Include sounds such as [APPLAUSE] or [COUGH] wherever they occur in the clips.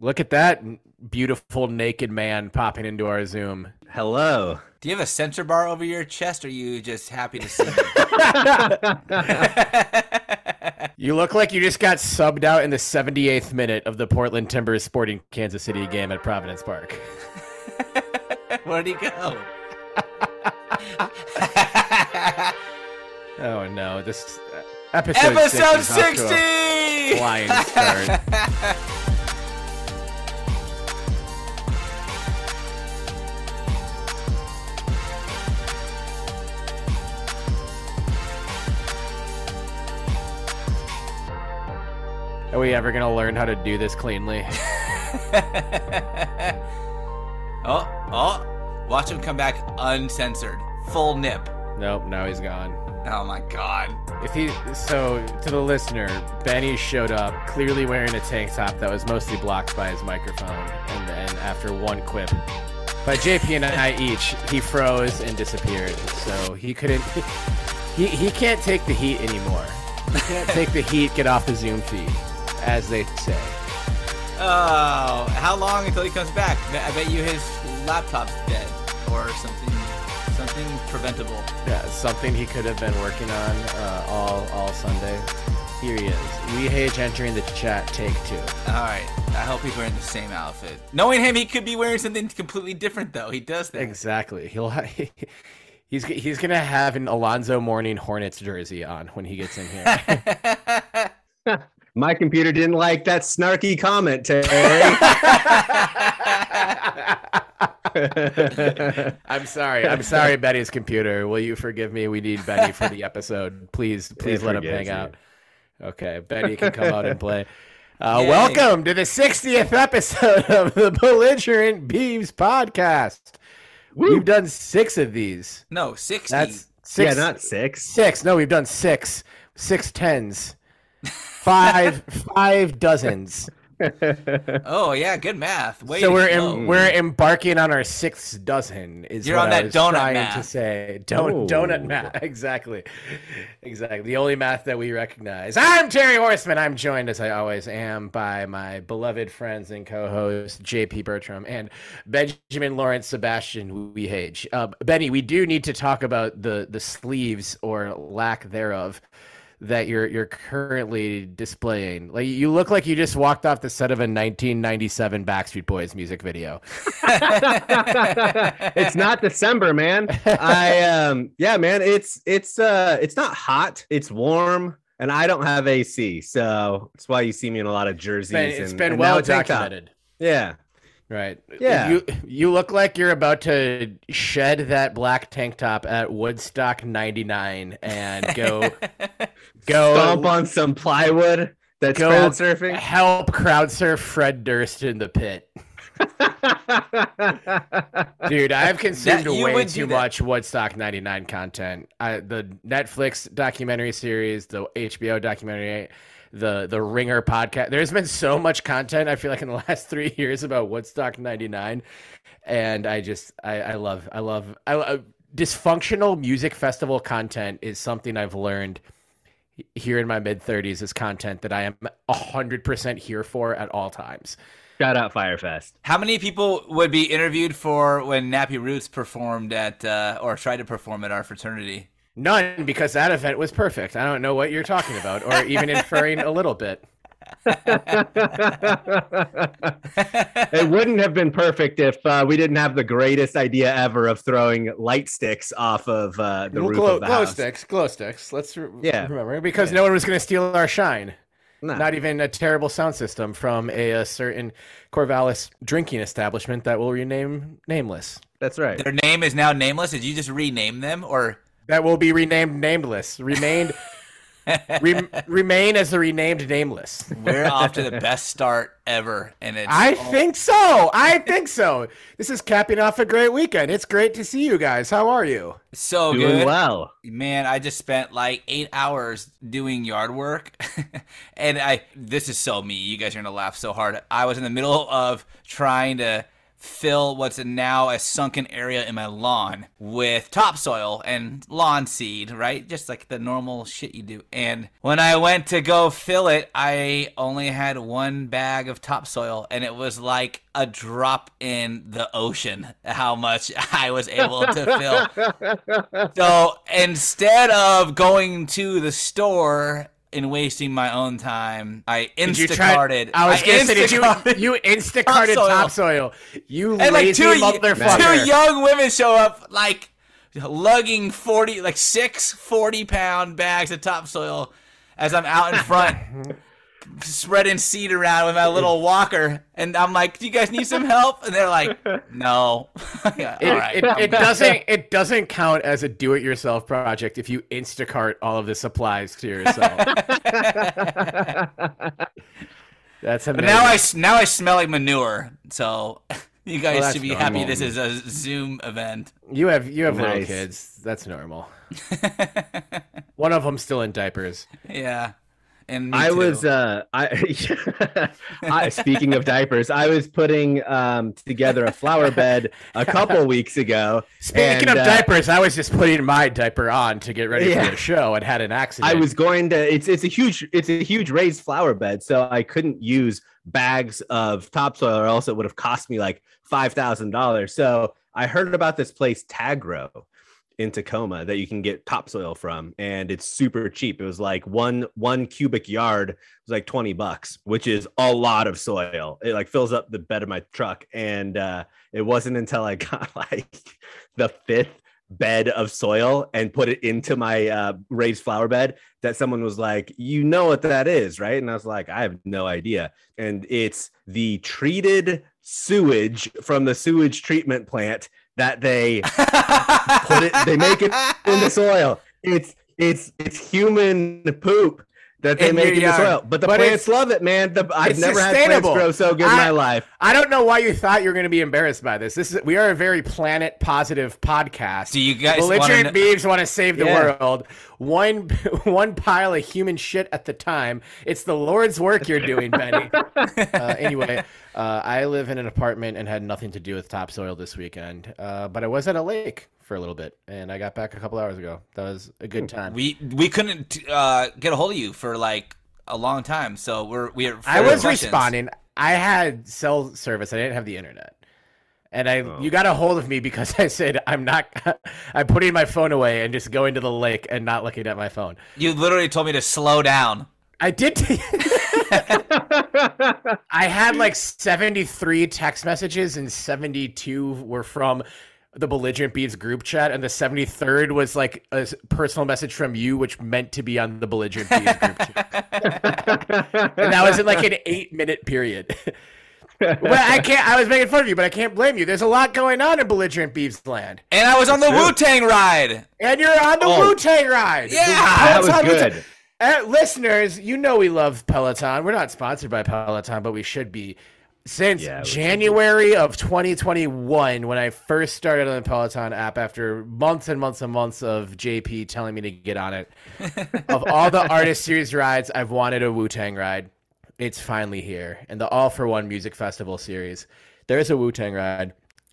Look at that beautiful naked man popping into our Zoom. Hello. Do you have a censor bar over your chest, or are you just happy to see me? [LAUGHS] You look like you just got subbed out in the 78th minute of the Portland Timbers Sporting Kansas City game at Providence Park. [LAUGHS] Where'd he go? [LAUGHS] oh no, this uh, episode Episode 60 is off to a 60! flying start. Are we ever gonna learn how to do this cleanly? [LAUGHS] oh, oh. Watch him come back uncensored. Full nip. Nope, now he's gone. Oh my god. If he so to the listener, Benny showed up clearly wearing a tank top that was mostly blocked by his microphone, and then after one quip by JP and I [LAUGHS] each, he froze and disappeared. So he couldn't. [LAUGHS] He he can't take the heat anymore. He can't take the heat. Get off the Zoom feed, as they say. Oh, how long until he comes back? I bet you his laptop's dead or something, something preventable. Yeah, something he could have been working on uh, all all Sunday. Here he is. Wehage entering the chat. Take two. All right. I hope he's wearing the same outfit. Knowing him, he could be wearing something completely different, though. He does that. Exactly. He'll ha- [LAUGHS] he's he's gonna have an Alonzo Mourning Hornets jersey on when he gets in here. [LAUGHS] [LAUGHS] My computer didn't like that snarky comment, Terry. [LAUGHS] I'm sorry. I'm [LAUGHS] sorry, Betty's computer. Will you forgive me? We need Betty for the episode. Please, please It let him forgives hang you. out. Okay, Betty can come out and play. [LAUGHS] Uh, welcome to the 60th episode of the Belligerent Beavs podcast. We've done six of these. no, 60. That's six. yeah, not six. Six. No, we've done six. Six tens. Five five dozens. [LAUGHS] oh, yeah, good math. Way so we're em- we're embarking on our sixth dozen. Is You're what on I that was donut trying math. to say. Don't Oh. donut math. [LAUGHS] Exactly. Exactly. The only math that we recognize. I'm Terry Horseman. I'm joined as I always am by my beloved friends and co-hosts JP Bertram and Benjamin Lawrence Sebastian Wehage. Uh, Benny, we do need to talk about the the sleeves or lack thereof that you're you're currently displaying. Like you look like you just walked off the set of a 1997 Backstreet Boys music video. [LAUGHS] it's not December, man. I um yeah, man, it's it's uh it's not hot, it's warm, and I don't have AC, so that's why you see me in a lot of jerseys. Been- it's and- been and well a tank top. documented. Yeah. Right. Yeah. You you look like you're about to shed that black tank top at Woodstock 99 and go [LAUGHS] go Stomp on some plywood that's Go- crowd surfing. help crowd surf Fred Durst in the pit. [LAUGHS] Dude, I've consumed That- way too much Woodstock 99 content. I, the Netflix documentary series, the HBO documentary, the the Ringer podcast. There's been so much content, I feel like, in the [LAUGHS] last three years about Woodstock 99. And I just, I, I love, I love, I, I, dysfunctional music festival content is something I've learned here in my mid 30s is content that I am 100% here for at all times. Shout out Fyre Fest. How many people would be interviewed for when Nappy Roots performed at, uh, or tried to perform at our fraternity? None, because that event was perfect. I don't know what you're talking about, or even inferring a little bit. it wouldn't have been perfect if uh, we didn't have the greatest idea ever of throwing light sticks off of uh, the Well, roof glow, of the glow house. sticks, glow sticks. Let's re- Yeah. remember because no one was going to steal our shine. Nah. Not even a terrible sound system from a, a certain Corvallis drinking establishment that will rename nameless. That's right. Their name is now nameless. Did you just rename them, or That will be renamed nameless. Remained [LAUGHS] rem, remain as the renamed nameless. we're off to the best start ever? And it's I all- think so. I think so. This is capping off a great weekend. It's great to see you guys. How are you? so Doing good. well. Man, I just spent like eight hours doing yard work, [LAUGHS] and I this is so me. You guys are gonna laugh so hard. I was in the middle of trying to fill what's now a sunken area in my lawn with topsoil and lawn seed, right? Just like the normal shit you do. And when I went to go fill it, I only had one bag of topsoil, and it was like a drop in the ocean how much [LAUGHS] I was able to fill. [LAUGHS] So instead of going to the store and wasting my own time. I Did you try? Instacarted. I was gonna say, you you Instacarted Topsoil. topsoil? You and like two, two young women show up like lugging 40 like six 40 pound bags of topsoil as i'm out in front [LAUGHS] spreading seed around with my little [LAUGHS] walker and i'm like do you guys need some help and they're like no [LAUGHS] Yeah, It, all right it, [LAUGHS] it doesn't it doesn't count as a do-it-yourself project if you Instacart all of the supplies to yourself. That's amazing. but now I now i smell like manure so you guys that's should be happy this is a zoom event you have you have little kids. That's normal. One of them still in diapers. yeah and me I too. was uh I, [LAUGHS] I speaking of diapers, I was putting um together a flower bed a couple [LAUGHS] weeks ago. Speaking and, of uh, diapers, I was just putting my diaper on to get ready Yeah. for the show and had an accident. I was going to it's it's a huge it's a huge raised flower bed, so I couldn't use bags of topsoil or else it would have cost me like five thousand dollars. So I heard about this place Tagro in Tacoma that you can get topsoil from and it's super cheap. It was like one one cubic yard was like 20 bucks, which is a lot of soil. It like fills up the bed of my truck. And uh it wasn't until I [LAUGHS] got like the fifth bed of soil and put it into my uh, raised flower bed that someone was like, You know what that is, right? And I was like, I have no idea. And it's the treated sewage from the sewage treatment plant that they [LAUGHS] put it, they make it in the soil. It's it's it's human poop that they In make your in the soil. But the But plants love it, man. The, I've it's never had plants sustainable. grow so good in my life. I don't know why you thought you were going to be embarrassed by this. This is we are a very planet positive podcast. Do you guys belligerent wanna beavs want to save the Yeah. world? One [LAUGHS] one pile of human shit at the time. It's the Lord's work you're doing, Benny. [LAUGHS] uh, anyway, uh, I live in an apartment and had nothing to do with topsoil this weekend. Uh, but I was at a lake for a little bit, and I got back a couple hours ago. That was a good time. We we couldn't uh, get a hold of you for like a long time, so we're we're. I was questions. responding. I had cell service. I didn't have the internet. And I, Oh. you got a hold of me because [LAUGHS] I said I'm not. [LAUGHS] I'm putting my phone away and just going to the lake and not looking at my phone. You literally told me to slow down. I did. T- [LAUGHS] I had like 73 text messages and 72 were from the belligerent beavs group chat, and the 73rd was like a personal message from you, which meant to be on the belligerent beavs group chat. and that was in like an eight minute period. Well, I can't. I was making fun of you, but I can't blame you. There's a lot going on in belligerent beavs land, And I was on the Wu Tang ride. and you're on the Oh. Wu Tang ride. Yeah, The that was good. Uh, listeners, you know we love Peloton. We're not sponsored by Peloton, but we should be. Since Yeah, we be. January of 2021, when I first started on the Peloton app after months and months and months of JP telling me to get on it, [LAUGHS] of all the artist series rides, I've wanted a Wu Tang ride. It's finally here. And the All for One Music Festival series, there's a Wu Tang ride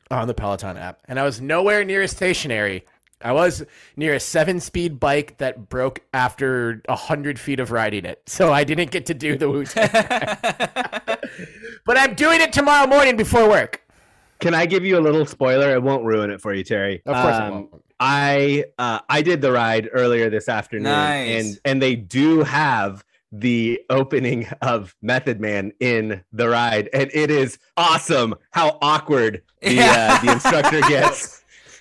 on the Peloton app. And I was nowhere near a stationary. I was near a seven speed bike that broke after a hundred feet of riding it. So I didn't get to do the Wu Tang. [LAUGHS] but I'm doing it tomorrow morning before work. Can I give you a little spoiler? It won't ruin it for you, Terry. Of course, I Um, won't. I uh, I did the ride earlier this afternoon, Nice. and and they do have the opening of Method Man in the ride, and it is awesome how awkward the Yeah. uh, the instructor [LAUGHS] gets.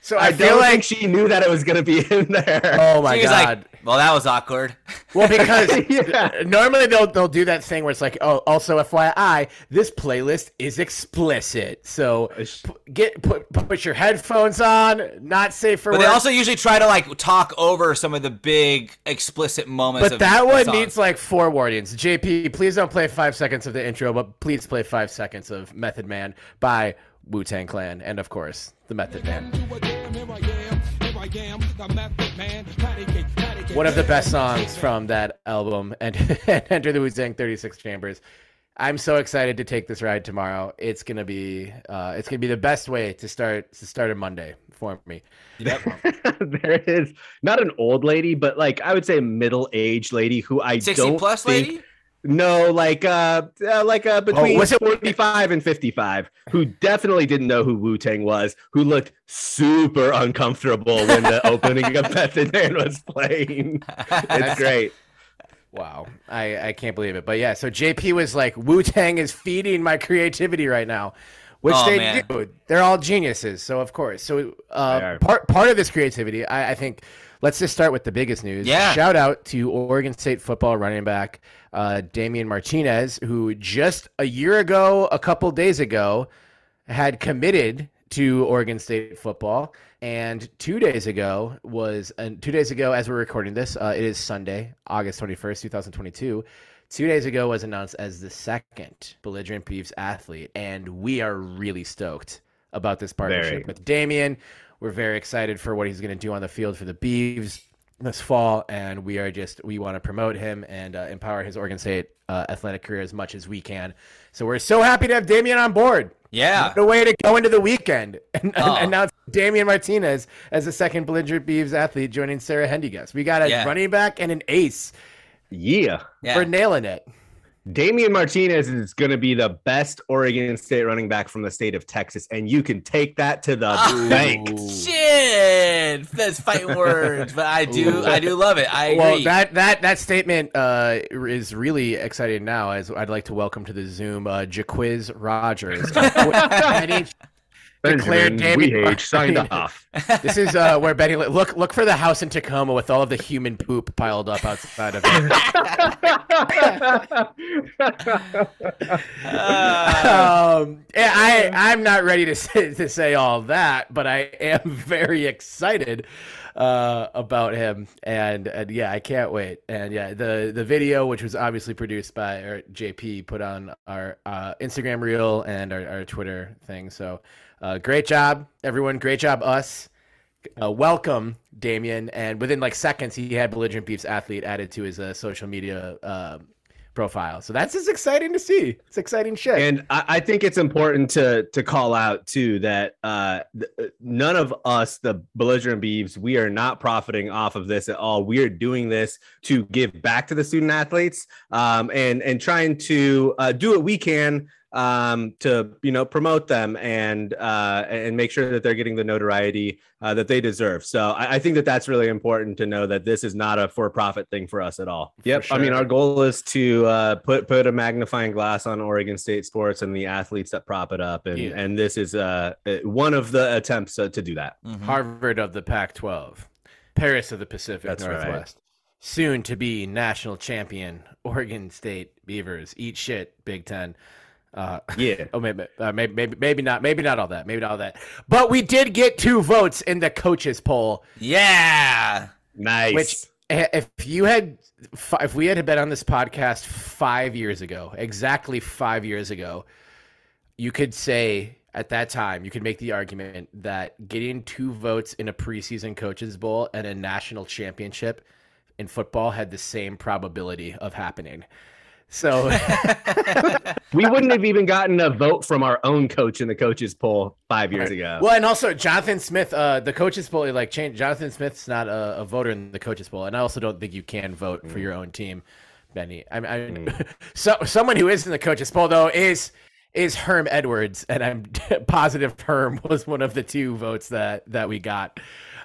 So I, I, feel like, she knew that it was going to be [LAUGHS] in there. oh my She was god. like, well, that was awkward. Well, [LAUGHS] because [LAUGHS] Yeah. normally they'll they'll do that thing where it's like, oh, also FYI, this playlist is explicit. So p- get put put your headphones on. Not safe for But work. they also usually try to like talk over some of the big explicit moments. but of that the one songs. needs like four warnings. JP, please don't play five seconds of the intro, but please play five seconds of Method Man by Wu Tang Clan, and of course the Method Man. One of the best songs from that album, [LAUGHS] and Enter the Wu Tang 36 Chambers. I'm so excited to take this ride tomorrow. It's gonna be uh, it's gonna be the best way to start to start a Monday for me. Yep. [LAUGHS] there is not an old lady, but like I would say a middle-aged lady who I 60 don't plus think, lady? No, like uh, uh like uh between was it- 45 and 55, who definitely didn't know who Wu Tang was, who looked super uncomfortable when the [LAUGHS] opening of Method Man was playing. [LAUGHS] It's great. Wow, I, I can't believe it. But yeah, so JP was like, Wu Tang is feeding my creativity right now, which Oh, they man. do. They're all geniuses, so of course. So uh, part part of this creativity, I, I think. Let's just start with the biggest news. Yeah. Shout out to Oregon State football running back uh, Damien Martinez, who just a year ago, a couple days ago, had committed to Oregon State football, and two days ago was and two days ago as we're recording this, uh, it is Sunday, August twenty first, two thousand twenty two. Two days ago was announced as the second belligerent beavs athlete, and we are really stoked about this partnership Very. with Damien. We're very excited for what he's going to do on the field for the Beavs this fall, and we are just we want to promote him and uh, empower his Oregon State uh, athletic career as much as we can. So we're so happy to have Damien on board. Yeah. What a way to go into the weekend [LAUGHS] and, and Oh. announce Damien Martinez as the second belligerent Beavs athlete joining Sarah Hendigas. We got a Yeah. running back and an ace. Yeah. Yeah. We're nailing it. Damien Martinez is going to be the best Oregon State running back from the state of Texas, and you can take that to the Ah. bank. Shit, that's fighting words, but I do, I do love it. I agree. Well, that that that statement uh, is really exciting now. As I'd like to welcome to the Zoom uh, Jacquizz Rodgers. [LAUGHS] Declared Benjamin Damian Wehage signed [LAUGHS] off. this is uh, where Betty look look for the house in Tacoma with all of the human poop piled up outside of it. Uh, [LAUGHS] um, yeah, I I'm not ready to say, to say all that, but I am [LAUGHS] very excited uh, about him, and and yeah, I can't wait. And yeah, the the video, which was obviously produced by or JP, put on our uh, Instagram reel and our, our Twitter thing. So, uh, great job, everyone! Great job, us. Uh, welcome, Damien. And within like seconds, he had Belligerent Beavs athlete added to his uh, social media uh, profile. So that's just exciting to see. It's exciting shit. And I, I think it's important to to call out too that uh, th- none of us, the belligerent beavs, we are not profiting off of this at all. We are doing this to give back to the student athletes um, and and trying to uh, do what we can um, to you know promote them and uh, and make sure that they're getting the notoriety uh, that they deserve. So I, I think that that's really important to know that this is not a for-profit thing for us at all. Yep. I mean, our goal is to uh, put put a magnifying glass on Oregon State sports and the athletes that prop it up, and Yeah. and this is uh, one of the attempts uh, to do that. mhm. Harvard of the Pac 12, Paris of the Pacific That's right. Northwest. Soon to be national champion, Oregon State Beavers. Eat shit, Big Ten. Uh, Yeah. [LAUGHS] oh, maybe, uh, maybe, maybe, maybe not, maybe not all that, maybe not all that. But we did get two votes in the coaches poll. Yeah. Nice. Which, eh, if you had, if we had been on this podcast five years ago, exactly five years ago, you could say at that time, you could make the argument that getting two votes in a preseason coaches bowl and a national championship in football had the same probability of happening. So [LAUGHS] we wouldn't have even gotten a vote from our own coach in the coaches poll five years ago. Well, and also Jonathan Smith, uh, the coaches poll, like change. Jonathan Smith's not a, a voter in the coaches poll, and I also don't think you can vote for your own team, Benny. I, I [LAUGHS] so someone who is in the coaches poll though is is Herm Edwards, and I'm [LAUGHS] positive Herm was one of the two votes that that we got.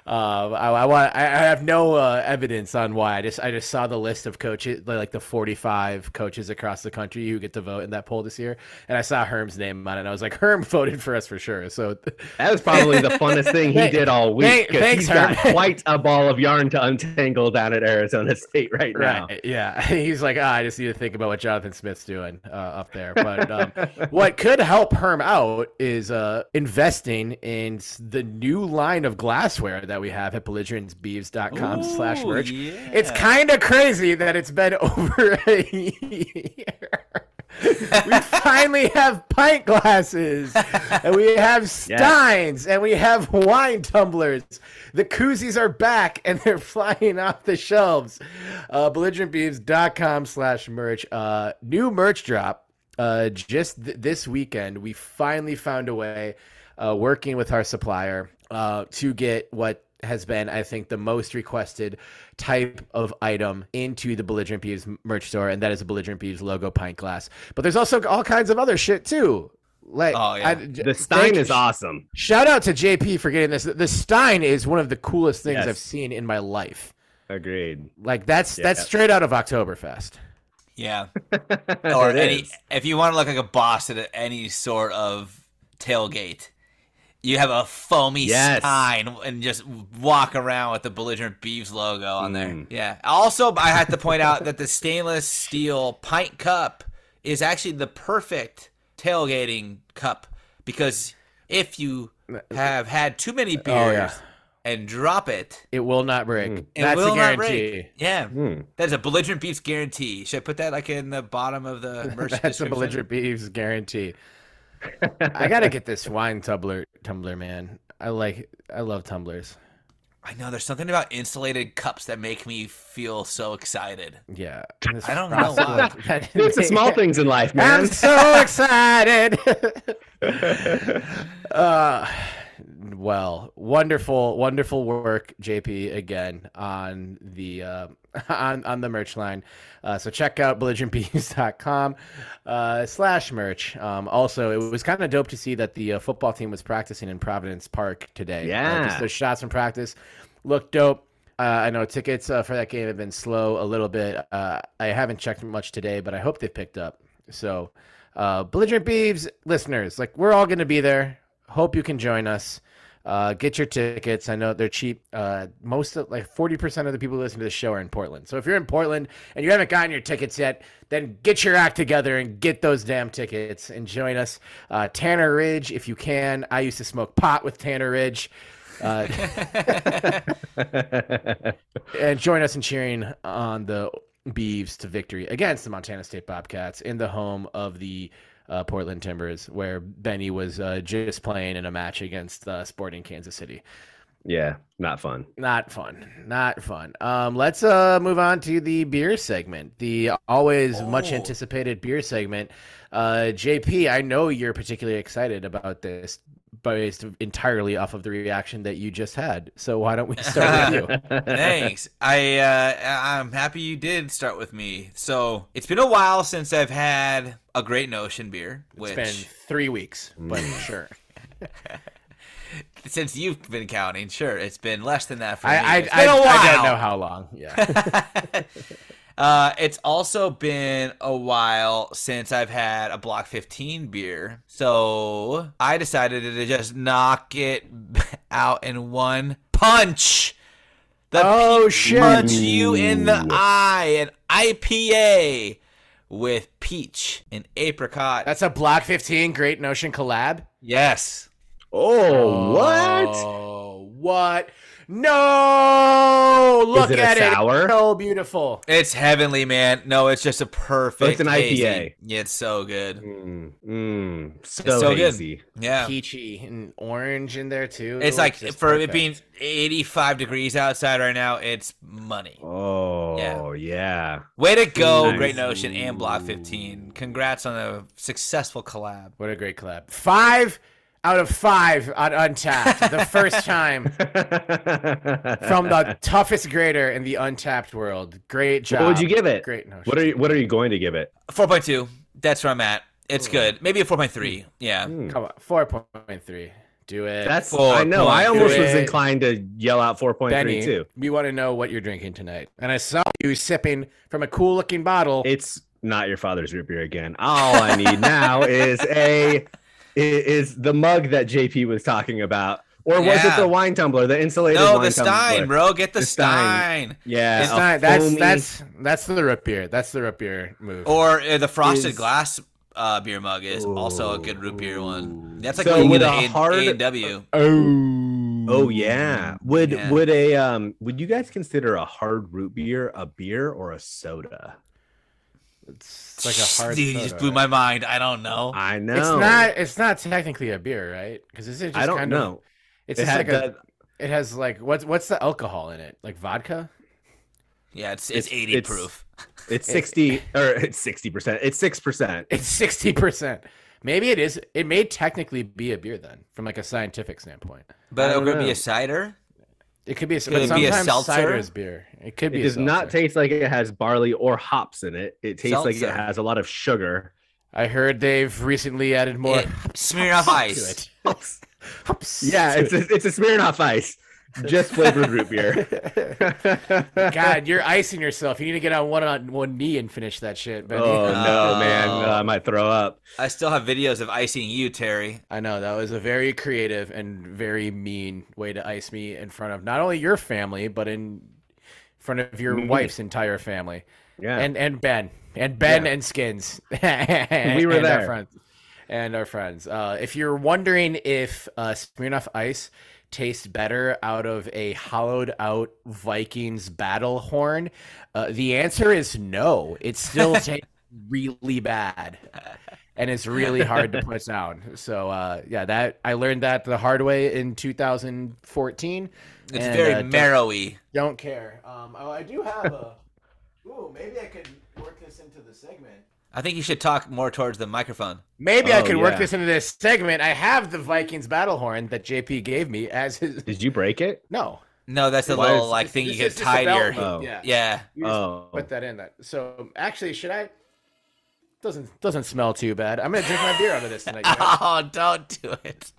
Uh, I, I want. I I have no uh, evidence on why. I just I just saw the list of coaches, like the 45 coaches across the country who get to vote in that poll this year, and I saw Herm's name on it. and I was like, Herm voted for us for sure. So [LAUGHS] That was probably the funnest thing he did all week. 'cause thanks, he's got [LAUGHS] quite a ball of yarn to untangle down at Arizona State right now. Right. Yeah. [LAUGHS] He's like, ah, I just need to think about what Jonathan Smith's doing uh, up there. But um, what could help Herm out is uh, investing in the new line of glassware that we have at belligerentsbeeves.com slash merch. yeah. It's kind of crazy that it's been [LAUGHS] over a year. we finally have pint glasses and we have [LAUGHS] steins and we have wine tumblers the koozies are back and they're flying off the shelves uh belligerentbeavs.com slash merch uh new merch drop uh, just th- this weekend, we finally found a way, uh, working with our supplier, uh, to get what has been, I think, the most requested type of item into the Belligerent Beavs merch store, and that is a Belligerent Beavs logo pint glass. But there's also all kinds of other shit too. Like, Oh, yeah. I- The Stein is awesome. Shout out to JP for getting this. The Stein is one of the coolest things Yes. I've seen in my life. Agreed. Like that's Yeah. that's straight out of Oktoberfest. Yeah. [LAUGHS] or any is. if you want to look like a boss at any sort of tailgate, you have a foamy Yes. stein and just walk around with the belligerent beavs logo on there. Mm. Yeah. Also, I have to point out that the stainless steel pint cup is actually the perfect tailgating cup because if you have had too many beers Oh, yeah. and drop it, It will not break. Mm. That's a guarantee. Yeah. Hmm. That is a belligerent beavs guarantee. Should I put that like in the bottom of the [LAUGHS] merch That's a belligerent beavs guarantee. I gotta get this wine tumbler tumbler, man. I like I love tumblers. I know there's something about insulated cups that make me feel so excited. Yeah. This I don't know why. It's [LAUGHS] the small things in life, man. I'm so [LAUGHS] excited. [LAUGHS] uh, well, wonderful, wonderful work, JP, again on the uh, [LAUGHS] on on the merch line. Uh, so check out belligerentbees.com uh, slash merch. Um, also, it was kind of dope to see that the uh, football team was practicing in Providence Park today. Uh, Yeah. just those shots from practice looked dope. Uh, I know tickets uh, for that game have been slow a little bit. Uh, I haven't checked much today, but I hope they've picked up. So, uh, Belligerent Beavs listeners, like we're all going to be there. Hope you can join us. Uh, get your tickets. I know they're cheap. Uh, most of like 40% of the people who listen to the show are in Portland. So if you're in Portland and you haven't gotten your tickets yet, then get your act together and get those damn tickets and join us. Uh, Tanner Ridge, if you can. I used to smoke pot with Tanner Ridge. Uh, [LAUGHS] and join us in cheering on the Beavs to victory against the Montana State Bobcats in the home of the uh, Portland Timbers, where Benny was uh, just playing in a match against uh, Sporting Kansas City. yeah, not fun. Not fun. Not fun. Um, let's uh, move on to the beer segment, the always much Oh. anticipated beer segment. Uh, JP, I know you're particularly excited about this based entirely off of the reaction that you just had. So why don't we [LAUGHS] start with you? Thanks. I uh, I'm happy you did start with me. So it's been a while since I've had a Great Notion beer, which It's been three weeks, but sure. [LAUGHS] since you've been counting, sure, it's been less than that for I me. I, It's I, been a I while. don't know how long. Yeah. [LAUGHS] Uh, it's also been a while since I've had a Block 15 beer. So I decided to just knock it [LAUGHS] out in one punch. The Oh, shit. Punch you in the eye. An IPA with peach and apricot. That's a Block 15 Great Notion collab. yes. oh, what? Oh, what? No! Look it a at it. sour? It's so beautiful. It's heavenly, man. No, it's just a perfect. It's an hazy. IPA. Yeah, it's so good. Mm, mm, so, It's so good. Yeah. Peachy and orange in there too. It's like just for it being 85 degrees outside right now, it's money. Oh, yeah. Way to go, Nice. Great Notion and Block 15. Congrats on a successful collab. What a great collab. Five out of five on Untappd. the first [LAUGHS] time from the toughest grader in the Untappd world. Great job. What would you give it? Great notion. What are you What are you going to give it? 4.2. That's where I'm at. It's good. Maybe a 4.3. Yeah. Hmm. Come on, four point three. Do it. That's Four I know. I almost was inclined to yell out four point three Benny. too. We want to know what you're drinking tonight, and I saw you sipping from a cool looking bottle. It's not your father's root beer again. All I need now [LAUGHS] is a i- is the mug that JP was talking about, or was Yeah. it the wine tumbler, the insulated No, wine the Stein, tumbler? bro. Get the, The Stein. Stein. Yeah, It's a not. That's foamy- that's that's the root beer. That's the root beer move. Or uh, the Frosted Is- Glass uh, beer mug is also a good root beer one. That's like So what you with get a at hard- A and oh, Oh yeah. Would Yeah. would a um would you guys consider a hard root beer a beer or a soda? It's like a hard. [LAUGHS] Dude, you just blew right? my mind. I don't know. I know. It's not. It's not technically a beer, right? Because it's just I don't kind know. Of, it's it just had like a. It has like what's what's the alcohol in it? Like vodka? Yeah, it's it's, It's- 80 it's- proof. [LAUGHS] It's sixty or it's sixty percent. It's six percent. It's sixty percent. Maybe it is. It may technically be a beer then, from like a scientific standpoint. But it don't be a cider. It could be. A, Could but it be a sometimes seltzer? cider is beer. It could be. It a does not taste like it has barley or hops in it. It tastes like it has a lot of sugar. I heard they've recently added more It, Smirnoff to Ice. it. [LAUGHS] Hops. Hops Yeah, to it's a, it's a Smirnoff Ice, [LAUGHS] just flavored root beer. [LAUGHS] God, you're icing yourself. You need to get on one on one knee and finish that shit. Benny. Oh no, Oh. man! Uh, I might throw up. I still have videos of icing you, Terry. I know that was a very creative and very mean way to ice me in front of not only your family but in front of your Me. wife's entire family Yeah, and and Ben and Ben Yeah. and Skins. and, [LAUGHS] We were and Our there. friends. And our friends. Uh, if you're wondering if uh, Smirnoff Ice tastes better out of a hollowed out Vikings battle horn, uh, the answer is no. It still [LAUGHS] tastes really bad. And it's really hard to put down. So uh, yeah, that I learned that the hard way in 2014. It's and, very uh, don't- marrowy. don't care. Um, oh, I do have a. Ooh, maybe I could work this into the segment. I think you should talk more towards the microphone. Maybe I Oh, could work this into this segment. I have the Vikings battle horn that JP gave me as his. did you break it? No, No, that's the Why little is- like This- thing you this could is just a tie to belt your. Oh. Yeah, Yeah. Oh, put that in that. So actually, should I? Doesn't doesn't smell too bad. I'm gonna drink my beer out of this tonight. guys. [LAUGHS] Oh, don't do it.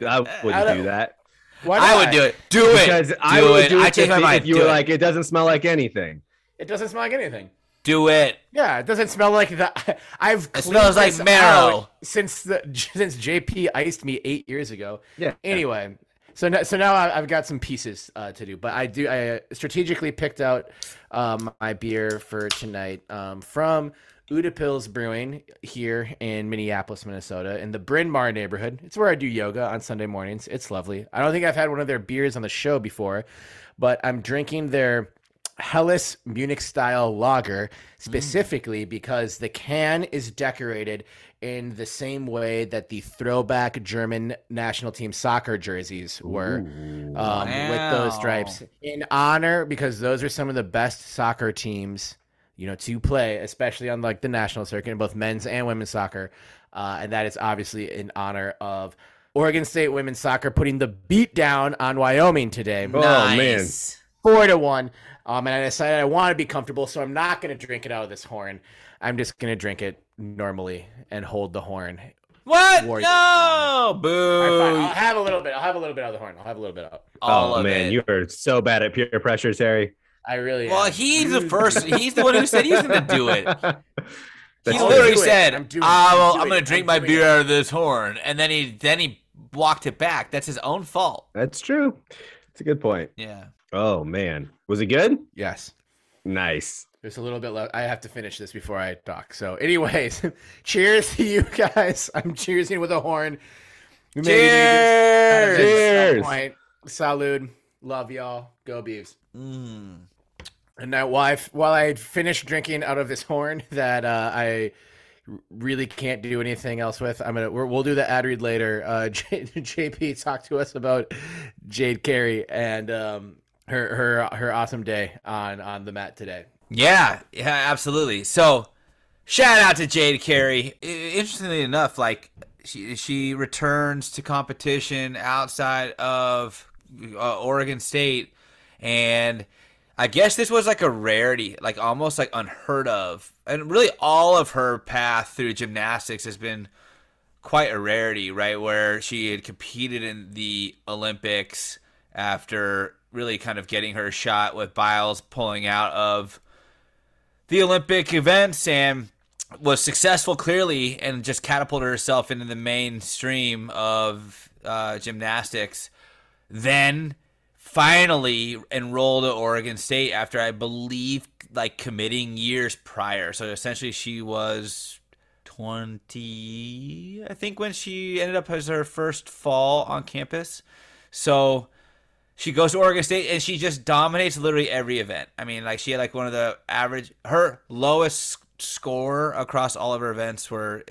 I I wouldn't don't- do that Why I not? would do it. Do it. because I would it. do I it changed if, my if you do were it. like, it doesn't smell like anything. It doesn't smell like anything. Do it. Yeah, it doesn't smell like that. [LAUGHS] I've It cleaned smells like marrow. since the [LAUGHS] since JP iced me eight years ago. Yeah. Anyway, so now, so now I- I've got some pieces uh, to do, but I do I uh, strategically picked out um, my beer for tonight um, from Utepils Brewing here in Minneapolis, Minnesota, in the Bryn Mawr neighborhood. It's where I do yoga on Sunday mornings. It's lovely. I don't think I've had one of their beers on the show before, but I'm drinking their Helles Munich style lager specifically because the can is decorated in the same way that the throwback German national team soccer jerseys were um, with those stripes. In honor because those are some of the best soccer teams you know to play especially on like the national circuit in both men's and women's soccer uh, and that is obviously in honor of Oregon State women's soccer putting the beat down on Wyoming today. Oh, man. Nice. four to one. Um, and I decided I want to be comfortable, so I'm not going to drink it out of this horn. I'm just going to drink it normally and hold the horn. What? Warriors. No. Boo. fine. I'll have a little bit. I'll have a little bit out of the horn. I'll have a little bit out. All oh man, it. you are so bad at peer pressure, Terry. I really. Well, am. he's the first. He's the one who said he's going to do it. [LAUGHS] That's he I'll literally said, I'm doing it. "Ah, I'm well, doing I'm going to drink I'm my beer it." out of this horn," and then he then he walked it back. That's his own fault. That's true. It's a good point. Yeah. Oh man, was it good? yes. Nice. There's a little bit left. I have to finish this before I talk. So, anyways, [LAUGHS] cheers to you guys. I'm cheersing with a horn. We maybe need this at some Cheers. point. Salud. Love y'all. Go Beavs. Mm. And now, while I, while I finish drinking out of this horn [LAUGHS] that uh, I really can't do anything else with, I'm gonna we're, we'll do the ad read later. Uh, [LAUGHS] J, JP talked to us about Jade Carey and um, her her her awesome day on on the mat today. Yeah, yeah, absolutely. So, shout out to Jade Carey. Interestingly enough, like she she returns to competition outside of uh, Oregon State, and I guess this was like a rarity, like almost like unheard of. And really, all of her path through gymnastics has been quite a rarity, right? Where she had competed in the Olympics after really kind of getting her shot with Biles pulling out of the Olympic events and was successful clearly and just catapulted herself into the mainstream of uh, gymnastics. Then finally enrolled at Oregon State after I believe like committing years prior. So essentially she was 20 I think when she ended up as her first fall on campus. So she goes to Oregon State and she just dominates literally every event. I mean, like she had like one of the average, her lowest score across all of her events were,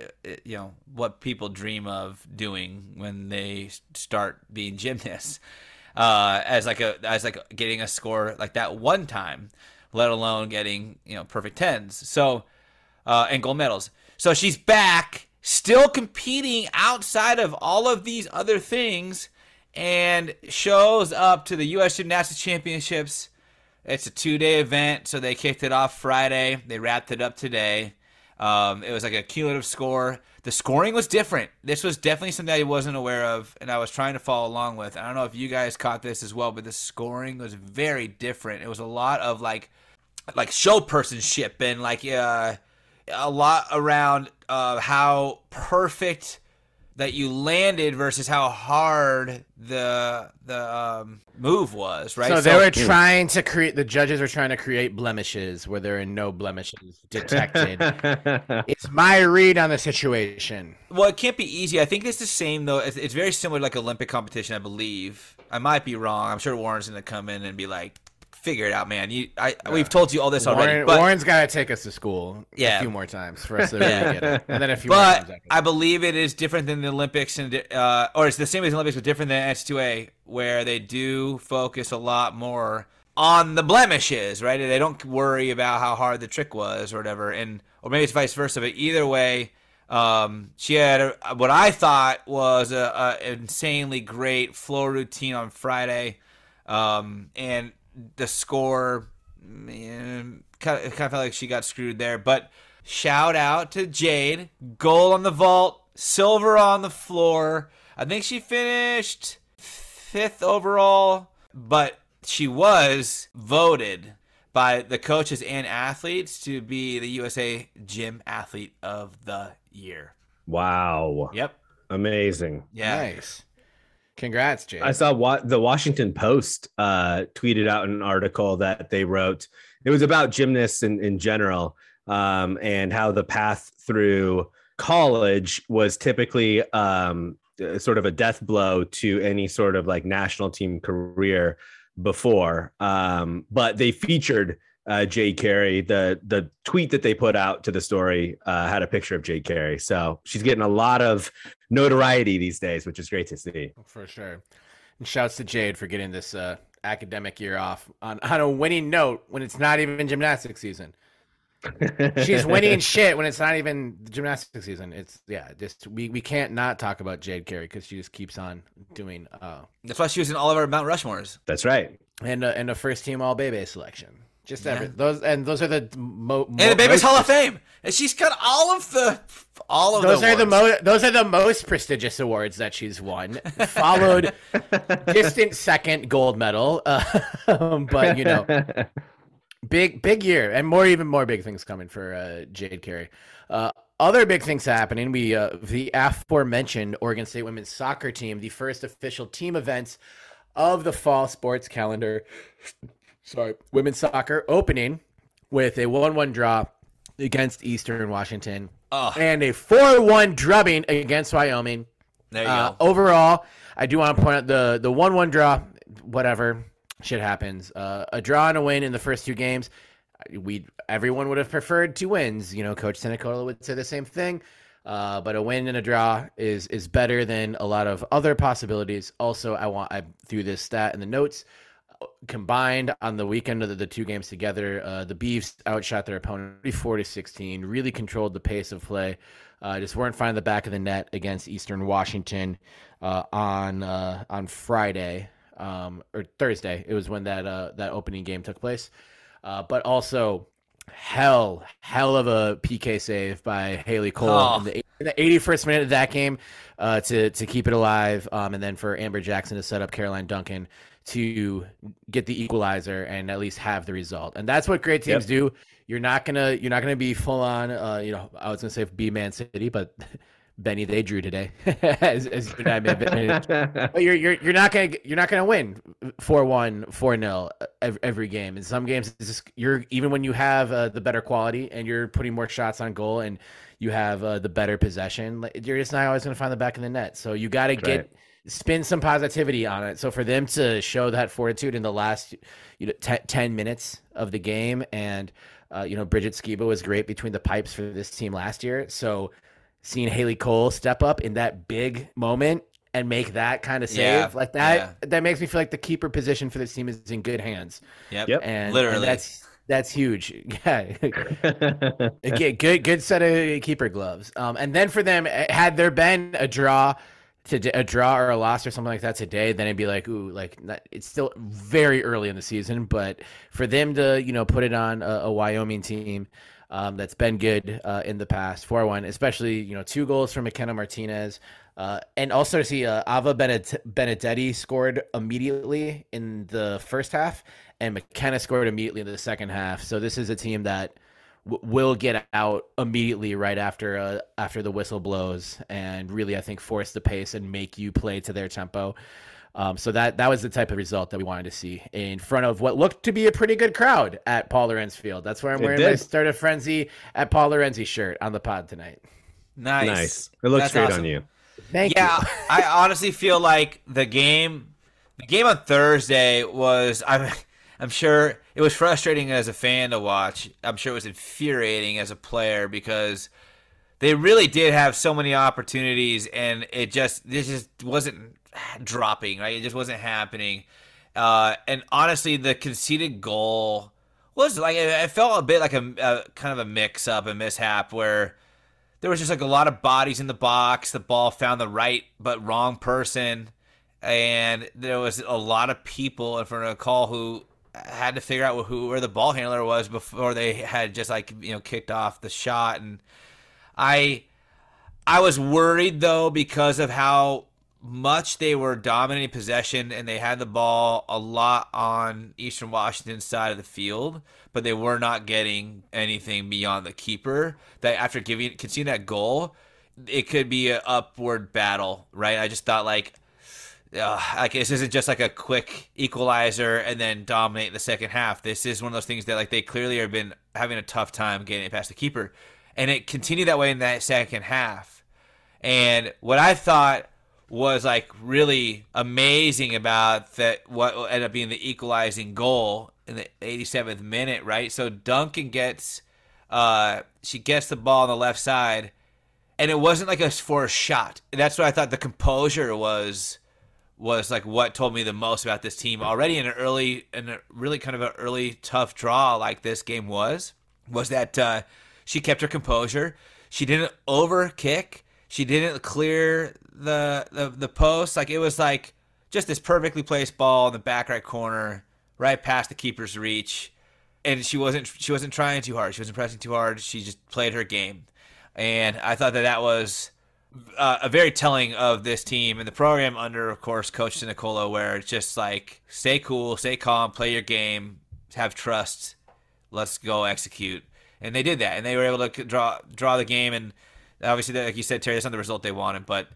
you know, what people dream of doing when they start being gymnasts. Uh, as like a as like getting a score like that one time let alone getting you know perfect tens. So uh, and gold medals. So she's back, still competing outside of all of these other things, and shows up to the U.S. Gymnastics Championships. It's a two-day event, so they kicked it off Friday. They wrapped it up today. Um, it was like a cumulative score. The scoring was different. This was definitely something I wasn't aware of, and I was trying to follow along with. I don't know if you guys caught this as well, but the scoring was very different. It was a lot of like, like show personship and like uh, a lot around uh, how perfect that you landed versus how hard the the um, move was, right? So they were trying to create. The judges were trying to create blemishes where there are no blemishes detected. [LAUGHS] it's my read on the situation. Well, it can't be easy. I think it's the same though. It's, it's very similar to like Olympic competition, I believe. I might be wrong. I'm sure Warren's gonna come in and be like, figure it out, man. You, I, we've told you all this Warren, already. But, Warren's got to take us to school Yeah. a few more times for us to [LAUGHS] really get it, and then a few more but times. I believe it is different than the Olympics and uh, or it's the same as the Olympics, but different than S2A, where they do focus a lot more on the blemishes, right? They don't worry about how hard the trick was or whatever, and or maybe it's vice versa. But either way, um, she had a, what I thought was a, a insanely great floor routine on Friday, um, and the score, man, kind of, kind of felt like she got screwed there. But shout out to Jade, gold on the vault, silver on the floor. I think she finished fifth overall, but she was voted by the coaches and athletes to be the USA Gym Athlete of the Year. wow. Yep. Amazing. Yeah. Nice. Congrats, Jay. I saw what the Washington Post uh, tweeted out an article that they wrote. It was about gymnasts in, in general um, and how the path through college was typically um, sort of a death blow to any sort of like national team career before. Um, but they featured uh, Jade Carey. The the tweet that they put out to the story uh, had a picture of Jay Carey. So she's getting a lot of notoriety these days, which is great to see. for sure. And shouts to Jade for getting this uh, academic year off on, on a winning note when it's not even gymnastics season. She's winning [LAUGHS] shit when it's not even gymnastics season. It's yeah, just we, we can't not talk about Jade Carey because she just keeps on doing uh That's why she was in all of our Mount Rushmores. That's right. and uh, and a first team all Bebe selection. Just Yeah. every those and those are the mo- mo- And the Baby's most- Hall of Fame. And she's got all of the all of Those the are the most those are the most prestigious awards that she's won. Followed [LAUGHS] distant second gold medal, uh, [LAUGHS] but you know big big year and more even more big things coming for uh, Jade Carey. Uh, other big things happening. We uh, the aforementioned Oregon State women's soccer team, the first official team events of the fall sports calendar. Sorry, women's soccer opening with a one-one draw against Eastern Washington Oh, and a four-one drubbing against Wyoming. there you Uh, go. overall, I do want to point out the the one one draw. Whatever, shit happens. Uh, a draw and a win in the first two games. We everyone would have preferred two wins. You know, Coach Senecola would say the same thing. Uh, but a win and a draw is is better than a lot of other possibilities. Also, I want I threw this stat in the notes. Combined on the weekend of the, the two games together, uh, the Beavs outshot their opponent 34 to 16. Really controlled the pace of play. Uh, just weren't finding the back of the net against Eastern Washington uh, on uh, on Friday um, or Thursday. It was when that uh, that opening game took place. Uh, but also, hell, hell of a PK save by Haley Cole Oh. in, the, in the 81st minute of that game uh, to to keep it alive, um, and then for Amber Jackson to set up Caroline Duncan to get the equalizer and at least have the result. And that's what great teams do. You're not gonna you're not gonna be full on. Uh, you know, I was gonna say B Man City, but [LAUGHS] Benny they drew today, [LAUGHS] as, as you and I may have admitted. [LAUGHS] But you're you're you're not gonna you're not gonna win 4-1, 4-0 every, every game. In some games, it's just, you're even when you have uh, the better quality and you're putting more shots on goal and you have uh, the better possession, you're just not always gonna find the back of the net. So you got to get right. Spin some positivity on it. So for them to show that fortitude in the last you know te- 10 minutes of the game and uh, you know Bridget Skiba was great between the pipes for this team last year. So seeing Haley Cole step up in that big moment and make that kind of save Yeah, like that that makes me feel like the keeper position for this team is in good hands. Yep. Yep. And, Literally. and that's That's huge. [LAUGHS] Yeah. [LAUGHS] Again, good good set of keeper gloves. Um, and then for them, eh, had there been a draw to a draw or a loss or something like that today, then it'd be like, ooh, like it's still very early in the season. But for them to, you know, put it on a, a Wyoming team um, that's been good uh, in the past, four one, especially you know two goals from McKenna Martinez. Uh, and also to see uh, Ava Benedetti scored immediately in the first half, and McKenna scored immediately in the second half. So this is a team that w- will get out immediately right after uh, after the whistle blows, and really I think force the pace and make you play to their tempo. Um, so that that was the type of result that we wanted to see in front of what looked to be a pretty good crowd at Paul Lorenz Field. That's where I'm wearing my Start a Frenzy at Paul Lorenzi shirt on the pod tonight. Nice, nice. It looks That's great awesome. on you. Thank you. yeah, you. I honestly feel like the game, the game on Thursday was. I'm, I'm sure it was frustrating as a fan to watch. I'm sure it was infuriating as a player because they really did have so many opportunities, and it just this just wasn't dropping. Right, it just wasn't happening. Uh, and honestly, the conceded goal was like it, felt a bit like a, a kind of a mix up, a mishap where there was just like a lot of bodies in the box. The ball found the right but wrong person, and there was a lot of people in front of a call who had to figure out who where the ball handler was before they had just like you know kicked off the shot. And I I was worried though because of how much they were dominating possession and they had the ball a lot on Eastern Washington's side of the field, but they were not getting anything beyond the keeper. That after giving conceding that goal, it could be an upward battle, right? I just thought like uh, like this isn't just like a quick equalizer and then dominate the second half. This is one of those things that like they clearly have been having a tough time getting it past the keeper, and it continued that way in that second half. And what I thought was like really amazing about that what ended up being the equalizing goal in the 87th minute, right? So Duncan gets uh she gets the ball on the left side and it wasn't like a for a shot. That's what I thought the composure was was like what told me the most about this team already in an early in a really kind of an early tough draw like this game was was that uh she kept her composure. She didn't over kick. She didn't clear the the the post. Like it was like just this perfectly placed ball in the back right corner, right past the keeper's reach. And she wasn't she wasn't trying too hard. She wasn't pressing too hard. She just played her game, and I thought that that was uh, a very telling of this team and the program under, of course, Coach Nicola, where it's just like stay cool, stay calm, play your game, have trust, let's go execute. And they did that, and they were able to draw draw the game. And obviously, like you said, Terry, that's not the result they wanted, but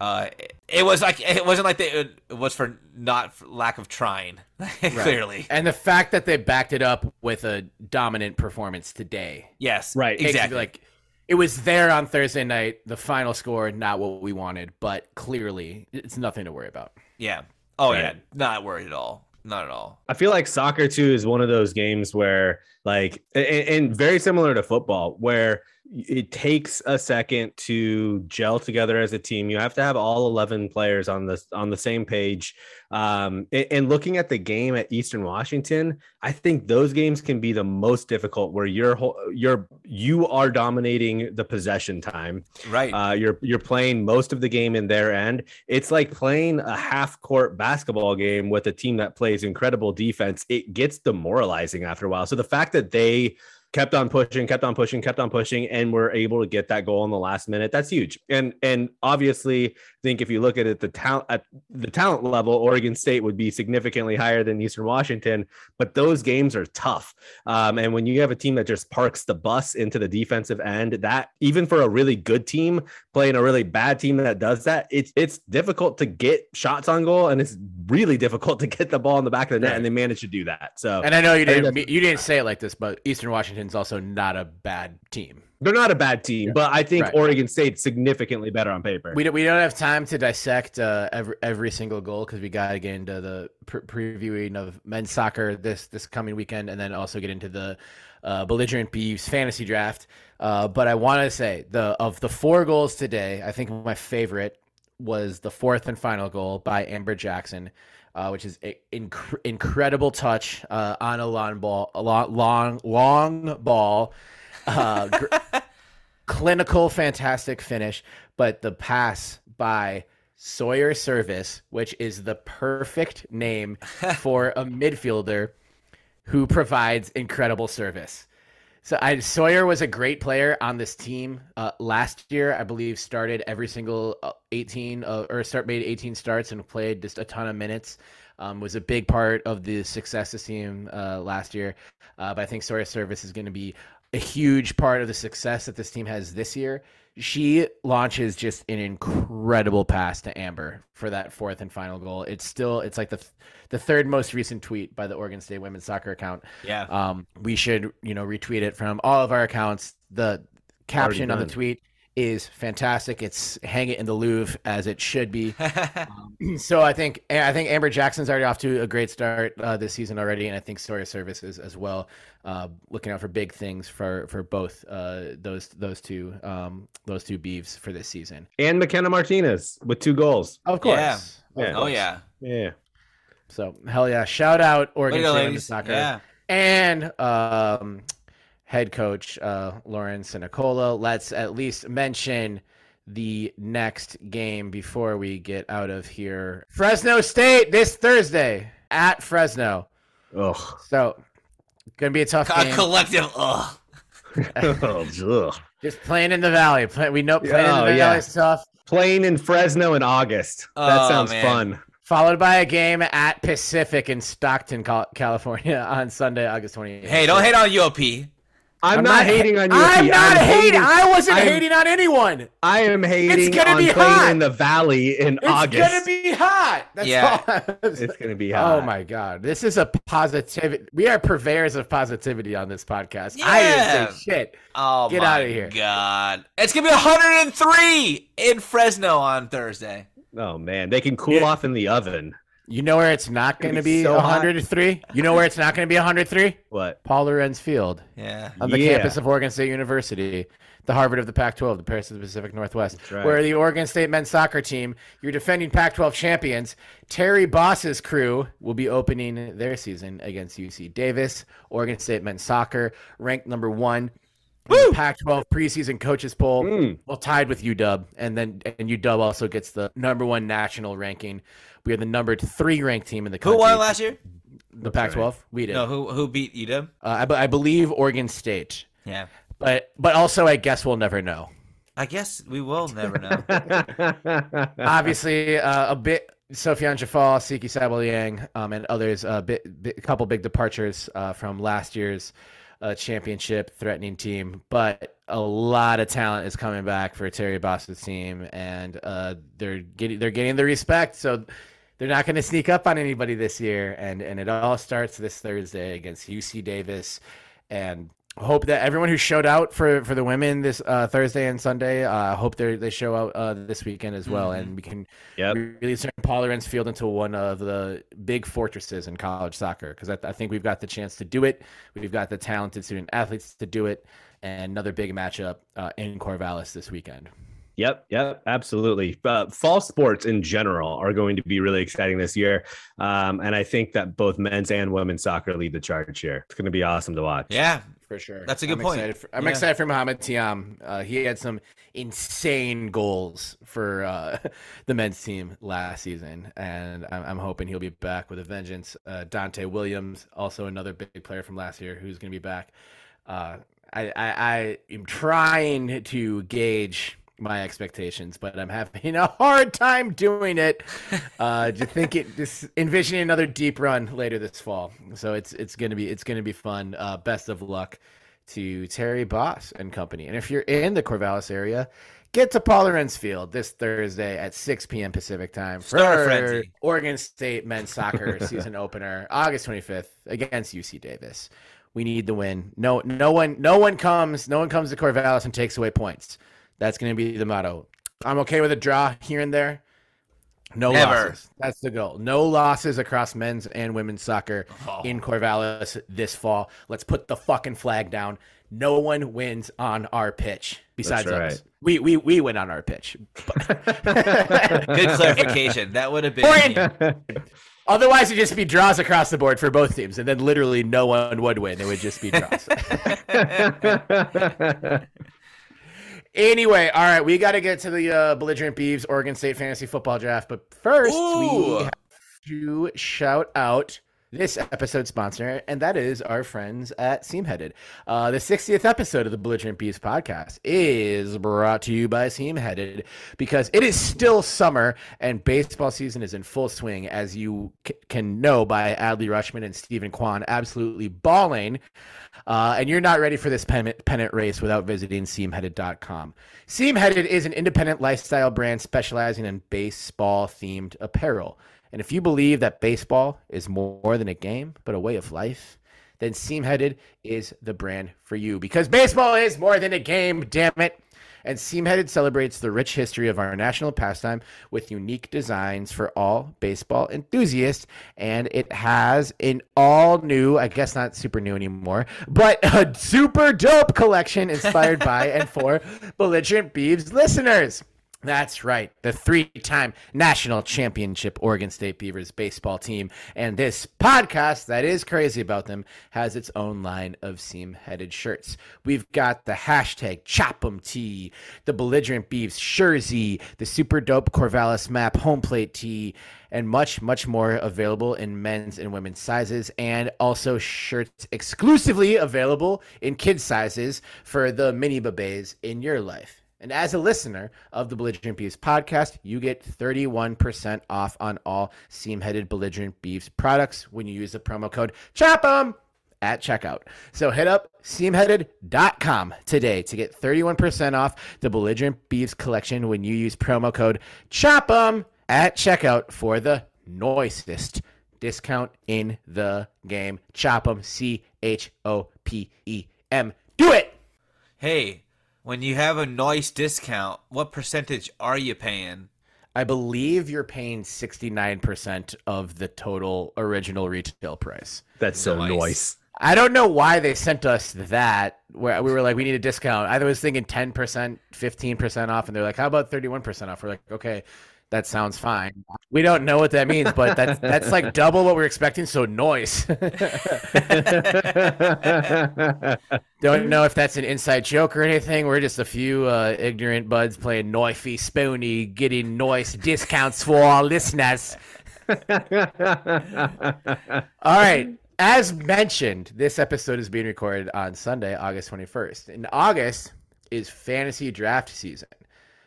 uh, it, was like it wasn't like they, it was for not for lack of trying, [LAUGHS] clearly. And the fact that they backed it up with a dominant performance today. Yes, right, exactly. Like it was there on Thursday night. The final score, not what we wanted, but clearly it's nothing to worry about. Yeah. Oh right. yeah, not worried at all. Not at all. I feel like soccer too is one of those games where, like, and, and very similar to football, where it takes a second to gel together as a team. You have to have all 11 players on the on the same page. Um, and, and, looking at the game at Eastern Washington, I think those games can be the most difficult where you're you're you are dominating the possession time. Right. Uh, you're you're playing most of the game in their end. It's like playing a half court basketball game with a team that plays incredible defense. It gets demoralizing after a while. So the fact that they kept on pushing, kept on pushing, kept on pushing, and we're able to get that goal in the last minute. That's huge. And and obviously, I think if you look at it, the talent at the talent level, Oregon State would be significantly higher than Eastern Washington. But those games are tough. Um, and when you have a team that just parks the bus into the defensive end, that even for a really good team playing a really bad team that does that, it's it's difficult to get shots on goal, and it's really difficult to get the ball in the back of the net. Right. And they managed to do that. So, and I know you didn't you didn't say it like this, but Eastern Washington Washington's also not a bad team. They're not a bad team, yeah. but I think right. Oregon State's significantly better on paper. We don't, we don't have time to dissect uh, every every single goal because we got to get into the pre- previewing of men's soccer this this coming weekend, and then also get into the uh, belligerent beavs fantasy draft. Uh, but I want to say the of the four goals today, I think my favorite was the fourth and final goal by Amber Jackson, uh, which is an inc- incredible touch uh, on a long ball, a long, long, long ball. Uh, gr- [LAUGHS] clinical, fantastic finish, but the pass by Sawyer Service, which is the perfect name [LAUGHS] for a midfielder who provides incredible service. So I, Sawyer was a great player on this team uh, last year. I believe started every single uh, 18 uh, or start made 18 starts and played just a ton of minutes. Um, was a big part of the success of this team uh, last year. Uh, but I think Sawyer Service is going to be a huge part of the success that this team has this year. She launches just an incredible pass to Amber for that fourth and final goal. It's still it's like the the third most recent tweet by the Oregon State women's soccer account. Yeah. Um, we should you know retweet it from all of our accounts. The caption on the tweet is fantastic. It's hang it in the Louvre as it should be. [LAUGHS] Um, [CLEARS THROAT] so I think I think Amber Jackson's already off to a great start uh, this season already, and I think Sawyer Services as well. Uh, looking out for big things for for both uh, those those two um, those two beavs for this season. And McKenna Martinez with two goals. Of course. Yeah. Of Yeah. oh yeah. Yeah. So hell yeah! Shout out Oregon State ladies. soccer Yeah. and um, head coach uh, Lauren Sinacola. Let's at least mention the next game before we get out of here. Fresno State this Thursday at Fresno. Ugh. So gonna be a tough A game. collective. Ugh. [LAUGHS] Ugh. Just playing in the valley. Play, we know playing in Oh, the valley is tough. Playing in Fresno in August. that Oh, sounds man. fun. Followed by a game at Pacific in Stockton, California [LAUGHS] on Sunday, August 28th. Hey, don't hate on UOP. I'm, not, hating on you. I'm not hating. I wasn't I'm- hating on anyone. I am hating it's gonna on be playing hot. in the valley in It's August. It's gonna be hot. That's Yeah. all. It's gonna be oh hot. Oh my god, this is a positivity. We are purveyors of positivity on this podcast. I Yeah. didn't say shit. Oh Get my outta here. God, it's gonna be 103 in Fresno on Thursday. Oh man, they can cool Yeah. off in the oven. You know where it's not Gonna be be so hot. 103? You know where it's not going to be 103? What? Paul Lorenz Field Yeah. on the Yeah. campus of Oregon State University, the Harvard of the Pac-12, the Paris of the Pacific Northwest, That's right. where the Oregon State men's soccer team, your defending Pac-12 champions, Terry Boss's crew will be opening their season against UC Davis. Oregon State men's soccer ranked number one. In the Pac-12 preseason coaches poll, Mm. well tied with UW, and then and UW also gets the number one national ranking. We are the number three ranked team in the country. Who won last year? The Pac-12. We did. No, who who beat UW? Uh, I, I believe Oregon State, Yeah. but but also I guess we'll never know. I guess we will never know. [LAUGHS] Obviously, uh, a bit. Sofiane Djeffal, Tsiki Ntsabeleng, um, and others. A bit, bit, a couple big departures uh, from last year's uh, championship threatening team, but a lot of talent is coming back for Terry Boss's team, and uh, they're getting they're getting the respect. So they're not going to sneak up on anybody this year, and and it all starts this Thursday against UC Davis, and hope that everyone who showed out for for the women this uh, Thursday and Sunday, uh, hope they they show out uh, this weekend as well, and we can Yep. really turn Paul Lorenz Field into one of the big fortresses in college soccer because I, I think we've got the chance to do it. We've got the talented student athletes to do it, and another big matchup uh, in Corvallis this weekend. Yep, yep, absolutely. Uh, fall sports in general are going to be really exciting this year, um, and I think that both men's and women's soccer lead the charge here. It's going to be awesome to watch. yeah. For sure, That's a good I'm point. Excited for, I'm Yeah. excited for Mohamed Tiam. Uh, he had some insane goals for uh, [LAUGHS] the men's team last season, and I'm, I'm hoping he'll be back with a vengeance. Uh, Dante Williams, also another big player from last year, who's going to be back. Uh, I, I, I am trying to gauge my expectations, but I'm having [LAUGHS] a hard time doing it. Uh, to think it, [LAUGHS] just envisioning another deep run later this fall. So it's it's gonna be it's gonna be fun. Uh, best of luck to Terry Boss and company. And if you're in the Corvallis area, get to Paul Lorenz Field this Thursday at 6 p.m. Pacific time for. Oregon State men's soccer [LAUGHS] season opener, August 25th against UC Davis. We need the win. No, no one, no one comes, no one comes to Corvallis and takes away points. That's going to be the motto. I'm okay with a draw here and there. No Never. losses. That's the goal. No losses across men's and women's soccer Oh. in Corvallis this fall. Let's put the fucking flag down. No one wins on our pitch. Besides right. us, we we we went on our pitch. [LAUGHS] Good clarification. That would have been. Otherwise, it'd just be draws across the board for both teams, and then literally no one would win. It would just be draws. [LAUGHS] [LAUGHS] anyway, all right, we got to get to the uh, belligerent Beavs Oregon State fantasy football draft, but first Ooh. we have to shout out this episode sponsor, and that is our friends at Seamheaded. Uh, the 60th episode of the Belligerent Beavs podcast is brought to you by Seamheaded because it is still summer and baseball season is in full swing, as you c- can know by Adley Rutschman and Steven Kwan absolutely balling. Uh, and you're not ready for this pennant, pennant race without visiting seamheaded.com. Seamheaded is an independent lifestyle brand specializing in baseball themed apparel. And if you believe that baseball is more than a game, but a way of life, then Seamheaded is the brand for you because baseball is more than a game, damn it. And Seamheaded celebrates the rich history of our national pastime with unique designs for all baseball enthusiasts. And it has an all new, I guess not super new anymore, but a super dope collection inspired by and for [LAUGHS] Belligerent Beavs listeners. That's right. The three time national championship Oregon State Beavers baseball team. And this podcast that is crazy about them has its own line of seam headed shirts. We've got the hashtag Chop'em tee, the belligerent beavs jersey, the super dope Corvallis map home plate tee, and much, much more available in men's and women's sizes, and also shirts exclusively available in kids' sizes for the mini babes in your life. And as a listener of the Belligerent Beavs podcast, you get 31% off on all seam headed Belligerent Beavs products when you use the promo code CHOP'EM at checkout. So hit up seamheaded.com today to get 31% off the Belligerent Beavs collection when you use promo code CHOP'EM at checkout for the noisest discount in the game. CHOP'EM, C H O P E M. Do it! Hey, when you have a noise discount, what percentage are you paying? I believe you're paying 69% of the total original retail price. That's so Nice. nice. I don't know why they sent us that where we were like, we need a discount. I was thinking 10%, 15% off, and they're like, how about 31% off? We're like, okay, that sounds fine. We don't know what that means, but that's that's like [LAUGHS] double what we're expecting. So noise. [LAUGHS] don't know if that's an inside joke or anything. We're just a few uh, ignorant buds playing Noify Spoony, getting noise discounts for our listeners. [LAUGHS] All right. As mentioned, this episode is being recorded on Sunday, August 21st. In August is fantasy draft season.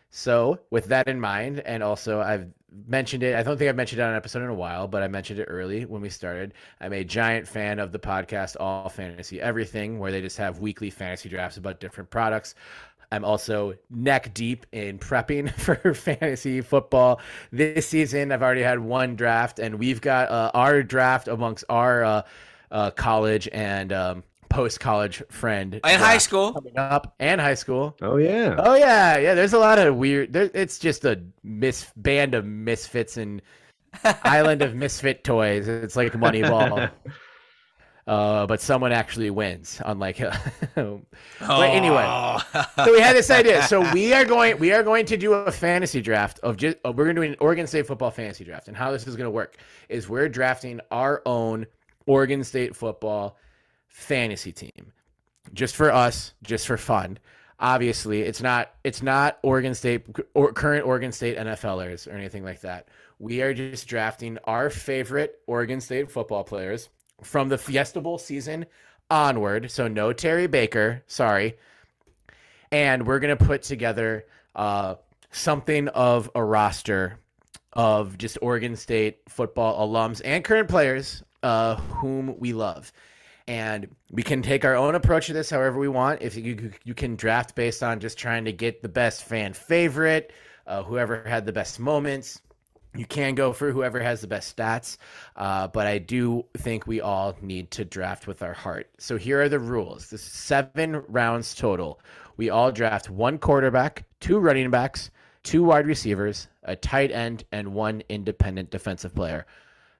So, with that in mind, and also I've mentioned it, I don't think I've mentioned it on an episode in a while, but I mentioned it early when we started. I'm a giant fan of the podcast All Fantasy Everything, where they just have weekly fantasy drafts about different products. I'm also neck deep in prepping [LAUGHS] for fantasy football this season. I've already had one draft, and we've got uh, our draft amongst our uh, uh, college and um, post college friend In high school, coming up, and high school. oh yeah. Oh yeah, yeah. There's a lot of weird. There, it's just a mis band of misfits and [LAUGHS] island of misfit toys. It's like Moneyball. [LAUGHS] Uh, but someone actually wins, unlike. [LAUGHS] but anyway, so we had this idea. So we are going. We are going to do a fantasy draft of just. Uh, we're going to do an Oregon State football fantasy draft, and how this is going to work is we're drafting our own Oregon State football fantasy team, just for us, just for fun. Obviously, it's not. It's not Oregon State or current Oregon State NFLers or anything like that. We are just drafting our favorite Oregon State football players from the Fiesta Bowl season onward. So no Terry Baker, sorry. And we're gonna put together uh, something of a roster of just Oregon State football alums and current players uh, whom we love. And we can take our own approach to this however we want. If you you can draft based on just trying to get the best fan favorite, uh, whoever had the best moments. You can go for whoever has the best stats, uh, but I do think we all need to draft with our heart. So here are the rules. This is seven rounds total. We all draft one quarterback, two running backs, two wide receivers, a tight end, and one independent defensive player.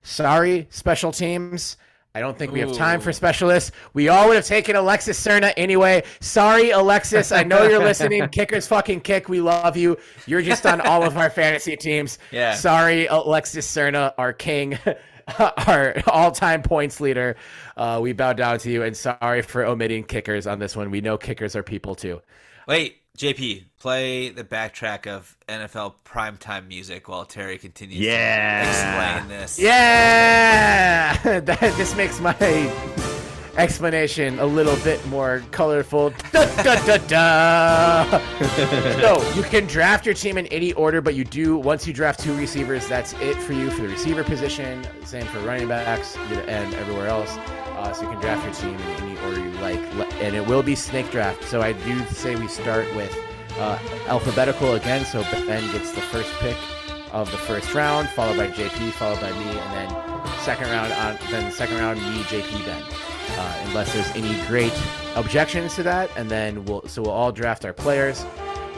Sorry, special teams. I don't think we have time for specialists. We all would have taken Alexis Serna anyway. Sorry, Alexis. I know you're listening. [LAUGHS] Kickers fucking kick. We love you. You're just on all of our fantasy teams. Yeah. Sorry, Alexis Serna, our king, [LAUGHS] our all-time points leader. Uh, we bow down to you, and sorry for omitting kickers on this one. We know kickers are people too. Wait, JP, play the backtrack of NFL primetime music while Terry continues Yeah. to explain this. Yeah, [LAUGHS] that, this makes my explanation a little bit more colorful. Da, da, da, so [LAUGHS] you can draft your team in any order, but you do once you draft two receivers, that's it for you for the receiver position. Same for running backs and everywhere else. Uh, so you can draft your team in any order you like, and it will be snake draft. So I do say we start with uh, alphabetical again. So Ben gets the first pick of the first round, followed by JP, followed by me, and then second round on then second round me, JP, Ben. Uh, unless there's any great objections to that, and then we'll so we'll all draft our players,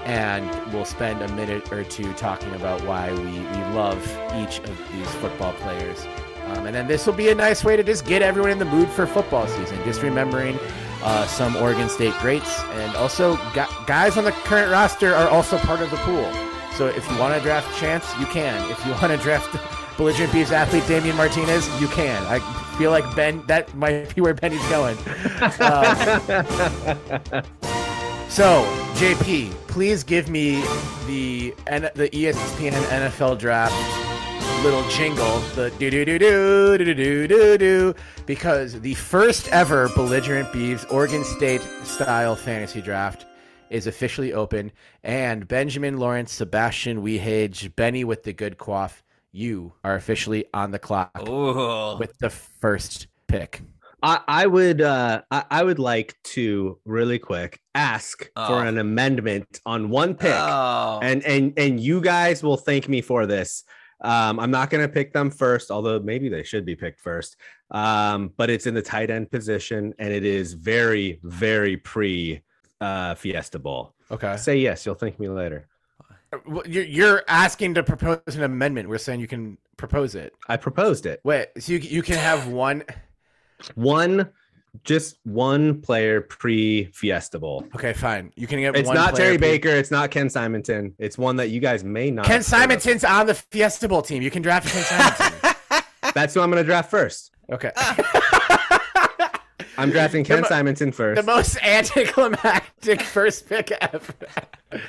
and we'll spend a minute or two talking about why we, we love each of these football players. Um, and then this will be a nice way to just get everyone in the mood for football season. Just remembering uh, some Oregon State greats, and also gu- guys on the current roster are also part of the pool. So if you want to draft Chance, you can. If you want to draft [LAUGHS] Belligerent Beavs athlete Damien Martinez, you can. I feel like Ben, that might be where Benny's going. Um, so, JP, please give me the the ESPN NFL draft little jingle, the do do do do do do do do, because the first ever belligerent beavs Oregon State style fantasy draft is officially open, and Benjamin Lawrence, Sebastian Wehage, Benny with the good quaff, you are officially on the clock Ooh. with the first pick. I, I would uh I, I would like to really quick ask Oh. for an amendment on one pick. Oh. and and and you guys will thank me for this. Um, I'm not going to pick them first, although maybe they should be picked first. Um, but it's in the tight end position, and it is very, very pre uh, Fiesta Bowl. Okay. Say yes, you'll thank me later. Well, You're you're asking to propose an amendment. We're saying you can propose it. I proposed it. Wait, so you you can have one. One, just one player pre Fiesta Bowl. Okay, fine. You can get. It's one not Terry pre- Baker. It's not Ken Simonton. It's one that you guys may not. Ken have of. Simonton's on the Fiesta Bowl team. You can draft Ken Simonton. [LAUGHS] [LAUGHS] That's who I'm going to draft first. Okay. [LAUGHS] I'm drafting Ken mo- Simonton first. the most [LAUGHS] anticlimactic first pick ever.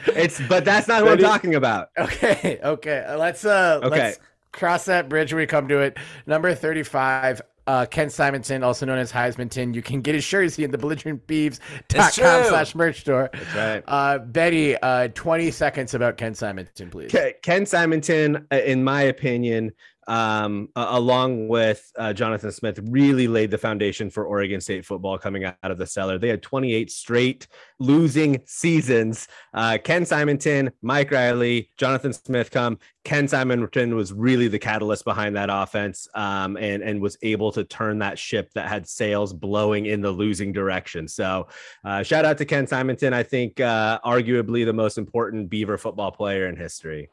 It's but that's not who I'm talking about. Okay, okay. Let's uh Okay. let's cross that bridge when we come to it. Number 35, uh Ken Simonton, also known as Heismanton. You can get his jersey in the belligerentbeavs.com It's true. slash merch store. That's right. Uh Betty, uh 20 seconds about Ken Simonton, please. Ken Simonton, uh, in my opinion, um, along with uh, Jonathan Smith, really laid the foundation for Oregon State football coming out of the cellar. They had 28 straight losing seasons. Uh, Ken Simonton, Mike Riley, Jonathan Smith come. Ken Simonton was really the catalyst behind that offense um, and, and was able to turn that ship that had sails blowing in the losing direction. So, uh, shout out to Ken Simonton. I think uh, arguably the most important Beaver football player in history.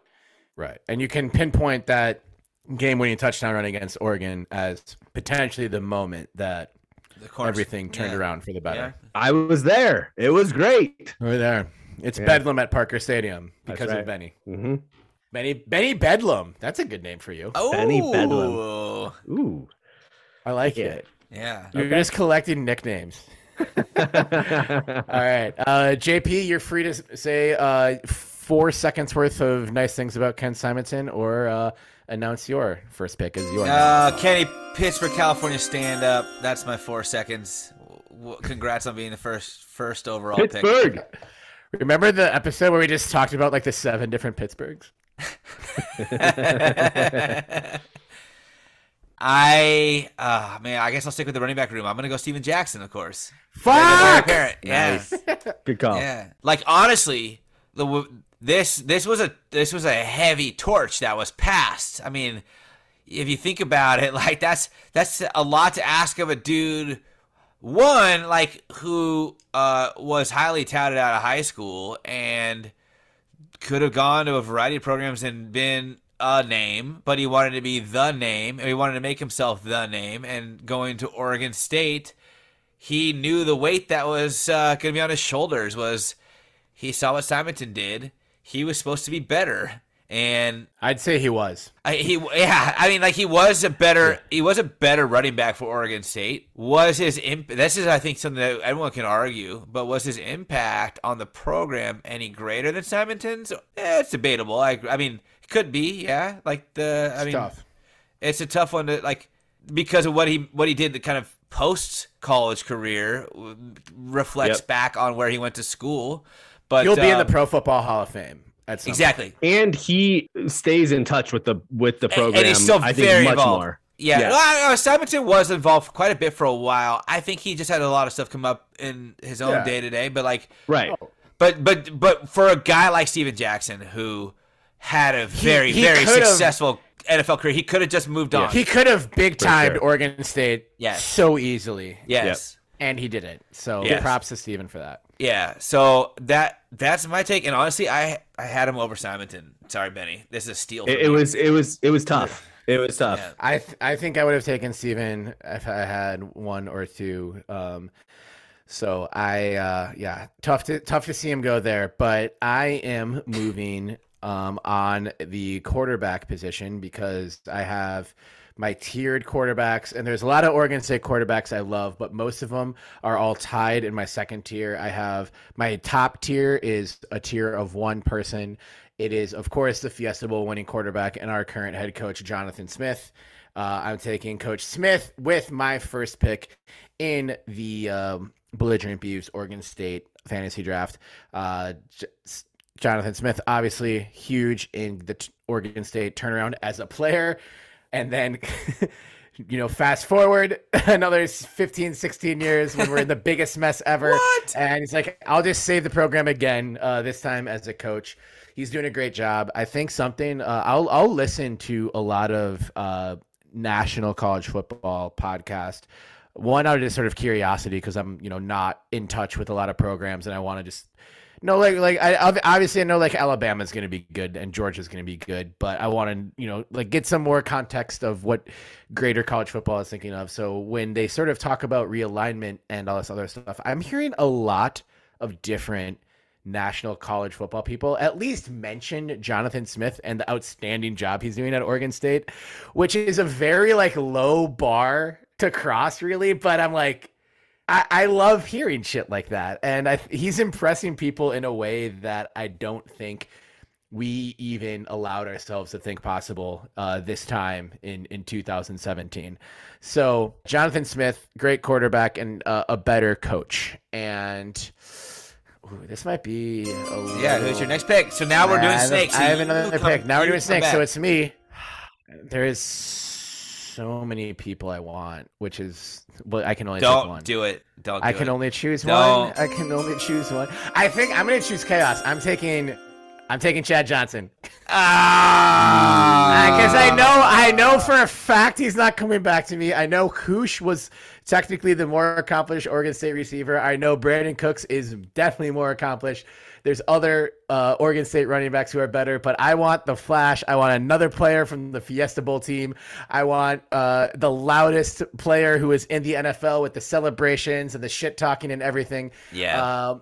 Right. And you can pinpoint that game winning touchdown run against Oregon as potentially the moment that Of everything turned Yeah. around for the better. I was there. It was great. Over there. It's Yeah. Bedlam at Parker Stadium because right. of Benny. hmm Benny Benny Bedlam. That's a good name for you. Oh, Benny Bedlam. Ooh. I like Yeah. it. Yeah. You're just collecting nicknames. [LAUGHS] All right. Uh, JP, you're free to say uh, four seconds worth of nice things about Ken Simonton, or uh, announce your first pick as your Uh, Kenny, Pittsburgh, California stand up. That's my four seconds. Congrats on being the first first overall pick. Pittsburgh. Remember the episode where we just talked about like the seven different Pittsburghs? [LAUGHS] I uh man, I guess I'll stick with the running back room. I'm gonna go Steven Jackson, of course. Fuck! Parent. Yeah. Nice. Good call. Yeah. Like honestly, the w- this this was a this was a heavy torch that was passed. I mean, if you think about it, [LAUGHS] like that's that's a lot to ask of a dude one like who uh was highly touted out of high school and could have gone to a variety of programs and been a name, but he wanted to be the name, and he wanted to make himself the name. And going to Oregon State, he knew the weight that was uh, going to be on his shoulders. Was he saw what Simonton did? He was supposed to be better, and I'd say he was. I, he yeah, I mean like he was a better he was a better running back for Oregon State. Was his imp- this is I think something that everyone can argue, but was his impact on the program any greater than Simonton's? Eh, it's debatable. I I mean it could be yeah. Like the I It's mean tough. it's a tough one to like because of what he what he did the kind of post college career reflects Yep. back on where he went to school. But He'll be in the um, Pro Football Hall of Fame. At some exactly. and he stays in touch with the with the program. and he's still I think very much involved. more. Yeah, Yeah. Well, uh, Simonton was involved quite a bit for a while. I think he just had a lot of stuff come up in his own day to day. But like, Right. but but but for a guy like Steven Jackson who had a very he very successful NFL career, he could have just moved on. He could have big timed sure. Oregon State Yes. so easily. yes. And he didn't. So Yes. props to Steven for that. Yeah. So that that's my take. And honestly, I I had him over Simonton. Sorry, Benny. This is a steal. for It, me. it was it was it was tough. It was tough. Yeah. I th- I think I would have taken Steven if I had one or two. Um, so I uh, yeah, tough to tough to see him go there. But I am moving um, on the quarterback position because I have my tiered quarterbacks, and there's a lot of Oregon State quarterbacks I love, but most of them are all tied in my second tier. I have my top tier is a tier of one person. It is, of course, the Fiesta Bowl winning quarterback and our current head coach, Jonathan Smith. Uh, I'm taking Coach Smith with my first pick in the um, Belligerent Beavs Oregon State fantasy draft. Uh, J- Jonathan Smith, obviously huge in the t- Oregon State turnaround as a player. And then, [LAUGHS] you know, fast forward [LAUGHS] another 15, 16 years when we're in the biggest mess ever. What? And he's like, I'll just save the program again, uh, this time as a coach. He's doing a great job. I think something, uh, I'll, I'll listen to a lot of uh, national college football podcast. One out of just sort of curiosity because I'm, you know, not in touch with a lot of programs and I want to just no, like like I obviously I know like Alabama's going to be good and Georgia's going to be good, but I want to you know like get some more context of what greater college football is thinking of. So when they sort of talk about realignment and all this other stuff, I'm hearing a lot of different national college football people at least mention Jonathan Smith and the outstanding job he's doing at Oregon State, which is a very like low bar to cross really, but I'm like I, I love hearing shit like that, and I, he's impressing people in a way that I don't think we even allowed ourselves to think possible uh, this time in in 2017. So Jonathan Smith, great quarterback and uh, a better coach, and ooh, this might be a Yeah. Who's your next pick? So now we're doing snakes. I So have another pick. Now we're doing snakes, so it's me. There is so many people I want, which is well, I can only. Don't do it. Don't. Do I can it. only choose Don't. one. I can only choose one. I think I'm gonna choose chaos. I'm taking I'm taking Chad Johnson. Ah. Because I know I know for a fact he's not coming back to me. I know Housh was technically the more accomplished Oregon State receiver. I know Brandin Cooks is definitely more accomplished. There's other uh, Oregon State running backs who are better, but I want the flash. I want another player from the Fiesta Bowl team. I want uh, the loudest player who is in the NFL with the celebrations and the shit talking and everything. Yeah. Um,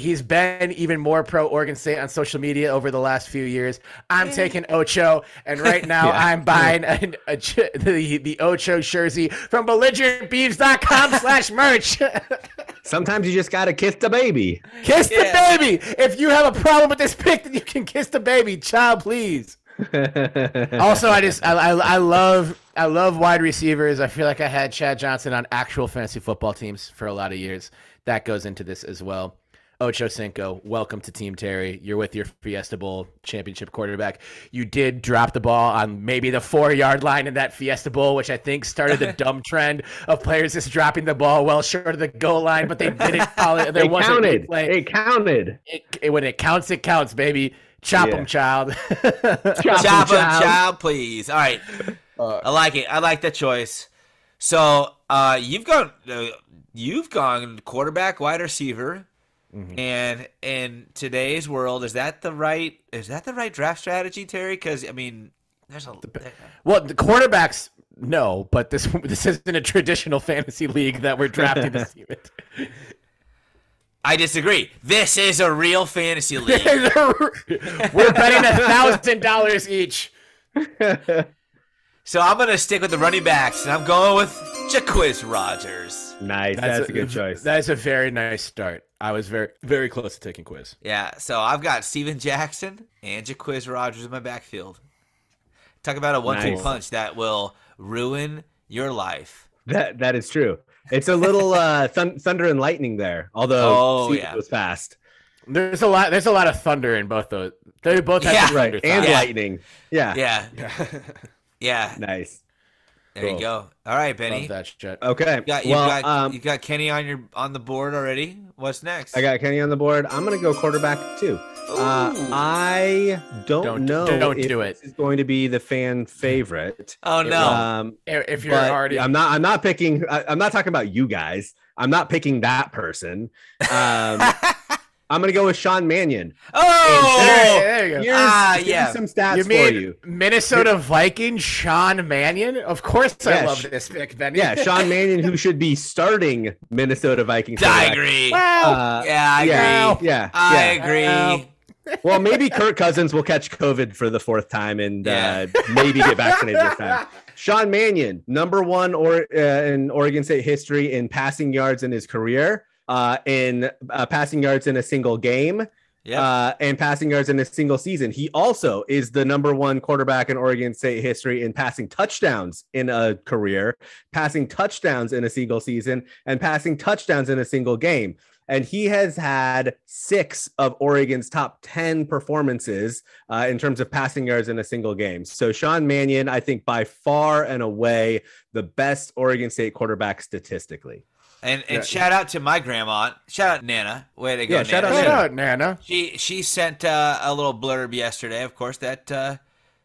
he's been even more pro Oregon State on social media over the last few years. I'm taking Ocho, and right [LAUGHS] now Yeah. I'm buying a, a, ch- the the Ocho jersey from belligerentbeavs.com [LAUGHS] slash merch. Sometimes you just gotta kiss the baby. kiss Yeah. the baby. If you have a problem with this pick, then you can kiss the baby. Child, please. [LAUGHS] also, I just I, I, I love I love wide receivers. I feel like I had Chad Johnson on actual fantasy football teams for a lot of years. That goes into this as well. Ocho Cinco, welcome to Team Terry. You're with your Fiesta Bowl championship quarterback. You did drop the ball on maybe the four yard line in that Fiesta Bowl, which I think started the [LAUGHS] dumb trend of players just dropping the ball well short of the goal line, but they didn't [LAUGHS] call it. There it wasn't counted. replay. It counted. It, it- when it counts, it counts, baby. Chop Yeah. them, child. [LAUGHS] Chop 'em, Chop 'em, child. child, please. All right. I like it. I like that choice. So uh, you've gone, uh, you've gone quarterback, wide receiver, Mm-hmm. and in today's world, is that the right? Is that the right draft strategy, Terry? Because I mean, There's a uh, Well, the quarterbacks, no, but this [LAUGHS] this isn't a traditional fantasy league that we're drafting this [LAUGHS] team. I disagree. This is a real fantasy [LAUGHS] league. we're betting a thousand dollars each. so I'm gonna stick with the running backs, and I'm going with Jacquizz Rodgers. Nice. That's, a, good choice. That's a very nice start. I was very very close to taking quiz. Yeah, so I've got Steven Jackson and Jacquizz Rodgers in my backfield. Talk about a one-two Nice. punch that will ruin your life. That that is true. It's a little uh, [LAUGHS] thun- thunder and lightning there, although Oh, Steven yeah. was fast. There's a lot. There's a lot of thunder in both those. They both have Yeah. Right. thunder And Yeah. lightning. Yeah. Yeah, thought. [LAUGHS] yeah. Nice. There Cool. you go. All right, Benny. Love that shit. Okay. You got, you well, got um, you got Kenny on your on the board already. What's next? I got Kenny on the board. I'm gonna go quarterback too. Uh, I don't, Don't- know don't if do it. this is going to be the fan favorite. oh no. Um, If if you're already, I'm not. I'm not picking. I, I'm not talking about you guys. I'm not picking that person. Um, [LAUGHS] I'm gonna go with Sean Mannion. oh, there, there you go. Here's, Ah, here's yeah. some stats You for you. Minnesota Viking Sean Mannion? Of course, I Yeah, love sh- this pick, Benny. Yeah, Sean [LAUGHS] Mannion, who should be starting Minnesota Vikings. I quarterback. agree. Wow. Uh, yeah, I yeah, agree. yeah, I yeah. agree. Well, Well, maybe Kirk Cousins will catch COVID for the fourth time and Yeah. uh, maybe get vaccinated this time. [LAUGHS] Sean Mannion, number one or uh, in Oregon State history in passing yards in his career, uh, in uh, passing yards in a single game, Yep. uh, and passing yards in a single season. He also is the number one quarterback in Oregon State history in passing touchdowns in a career, passing touchdowns in a single season, and passing touchdowns in a single game. And he has had six of Oregon's top 10 performances uh, in terms of passing yards in a single game. So, Sean Mannion, I think by far and away the best Oregon State quarterback statistically. And and yeah. shout out to my grandma. Shout out Nana. Way to go, Yeah, shout Nana. out Shout Nana. out, Nana. She she sent uh, a little blurb yesterday. Of course, that uh,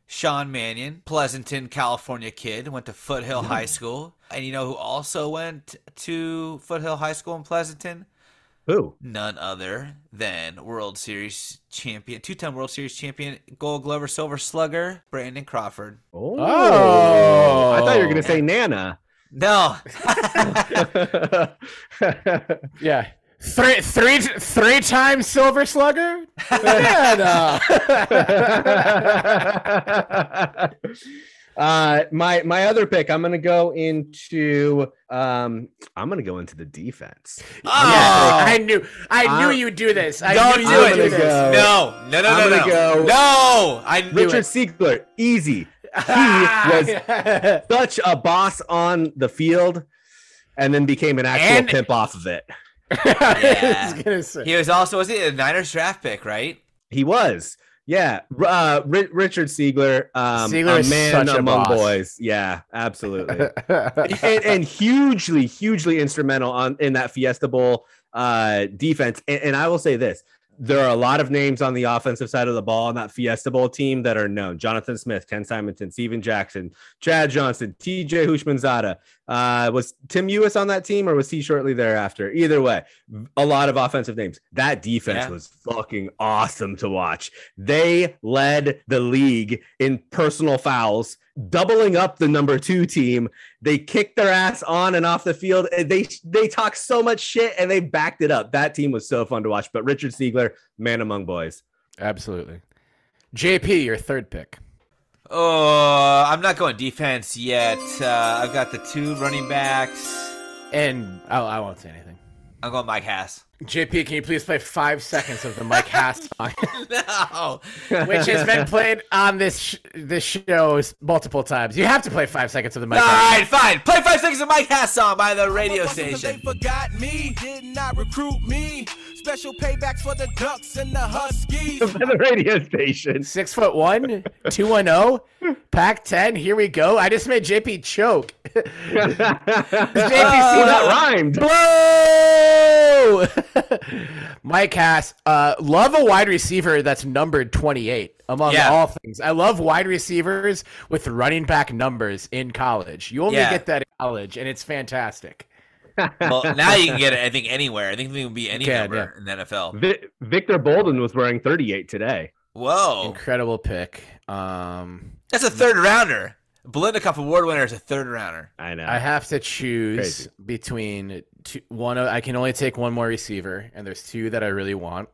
Sean Mannion, Pleasanton, California kid, went to Foothill High School, and you know who also went to Foothill High School in Pleasanton? Who? None other than World Series champion, two-time World Series champion, Gold Glover, Silver Slugger, Brandon Crawford. Oh, Oh. I thought you were going to say Nana. No, [LAUGHS] Yeah. Three, three, three times Silver Slugger. Nana. [LAUGHS] uh, my my other pick, I'm gonna go into um, I'm gonna go into the defense. Oh, I knew, I knew I'm- you'd do this. I don't knew do you would it. do this. go- no, no, no, I'm no, no, go- no. I knew Richard it. Seigler, easy. [LAUGHS] was- Such a boss on the field, and then became an actual And- pimp off of it. [LAUGHS] I was say. He was also was he a Niners draft pick, right? He was. Yeah, uh, Ri- Richard Seigler, um, Seigler a is man such a among boss. boys. Yeah, absolutely. [LAUGHS] and, and hugely, hugely instrumental on in that Fiesta Bowl uh, defense. And, and I will say this: there are a lot of names on the offensive side of the ball on that Fiesta Bowl team that are known: Jonathan Smith, Ken Simonton, Steven Jackson, Chad Johnson, T.J. Houshmandzadeh. Uh, was Tim Euhus on that team, or was he shortly thereafter? Either way, a lot of offensive names. That defense Yeah. was fucking awesome to watch. They led the league in personal fouls, doubling up the number two team. They kicked their ass on and off the field. They they talk so much shit and they backed it up. That team was so fun to watch. But Richard Seigler, man among boys. Absolutely. JP, your third pick. Oh, I'm not going defense yet. Uh, I've got the two running backs. And oh, I won't say anything. I'm going Mike Hass. JP, can you please play five seconds of the Mike Hass [LAUGHS] song, no. [LAUGHS] which has been [LAUGHS] played on this sh- this show multiple times? You have to play five seconds of the Mike. All Hass. right, fine. Play five seconds of Mike Hass song by the radio Motherfuckers, They station. forgot me, did not recruit me. Special paybacks for the Ducks and the Huskies. By the radio station. Six foot one, two one oh, zero, pack ten. Here we go. I just made JP choke. JPC JPC oh, that rhymed. Blow! [LAUGHS] Mike Hass, uh, love a wide receiver that's numbered 28 among Yeah. all things. I love wide receivers with running back numbers in college. You only Yeah. get that in college, and it's fantastic. [LAUGHS] well, now you can get it. I think anywhere. I think it would be any can, number in the NFL. Vi- Victor Bolden was wearing 38 today. Whoa, Incredible pick. Um, that's a third rounder. Biletnikoff Award winner is a third rounder. I know. I have to choose Crazy. between two, one. I can only take one more receiver, and there's two that I really want.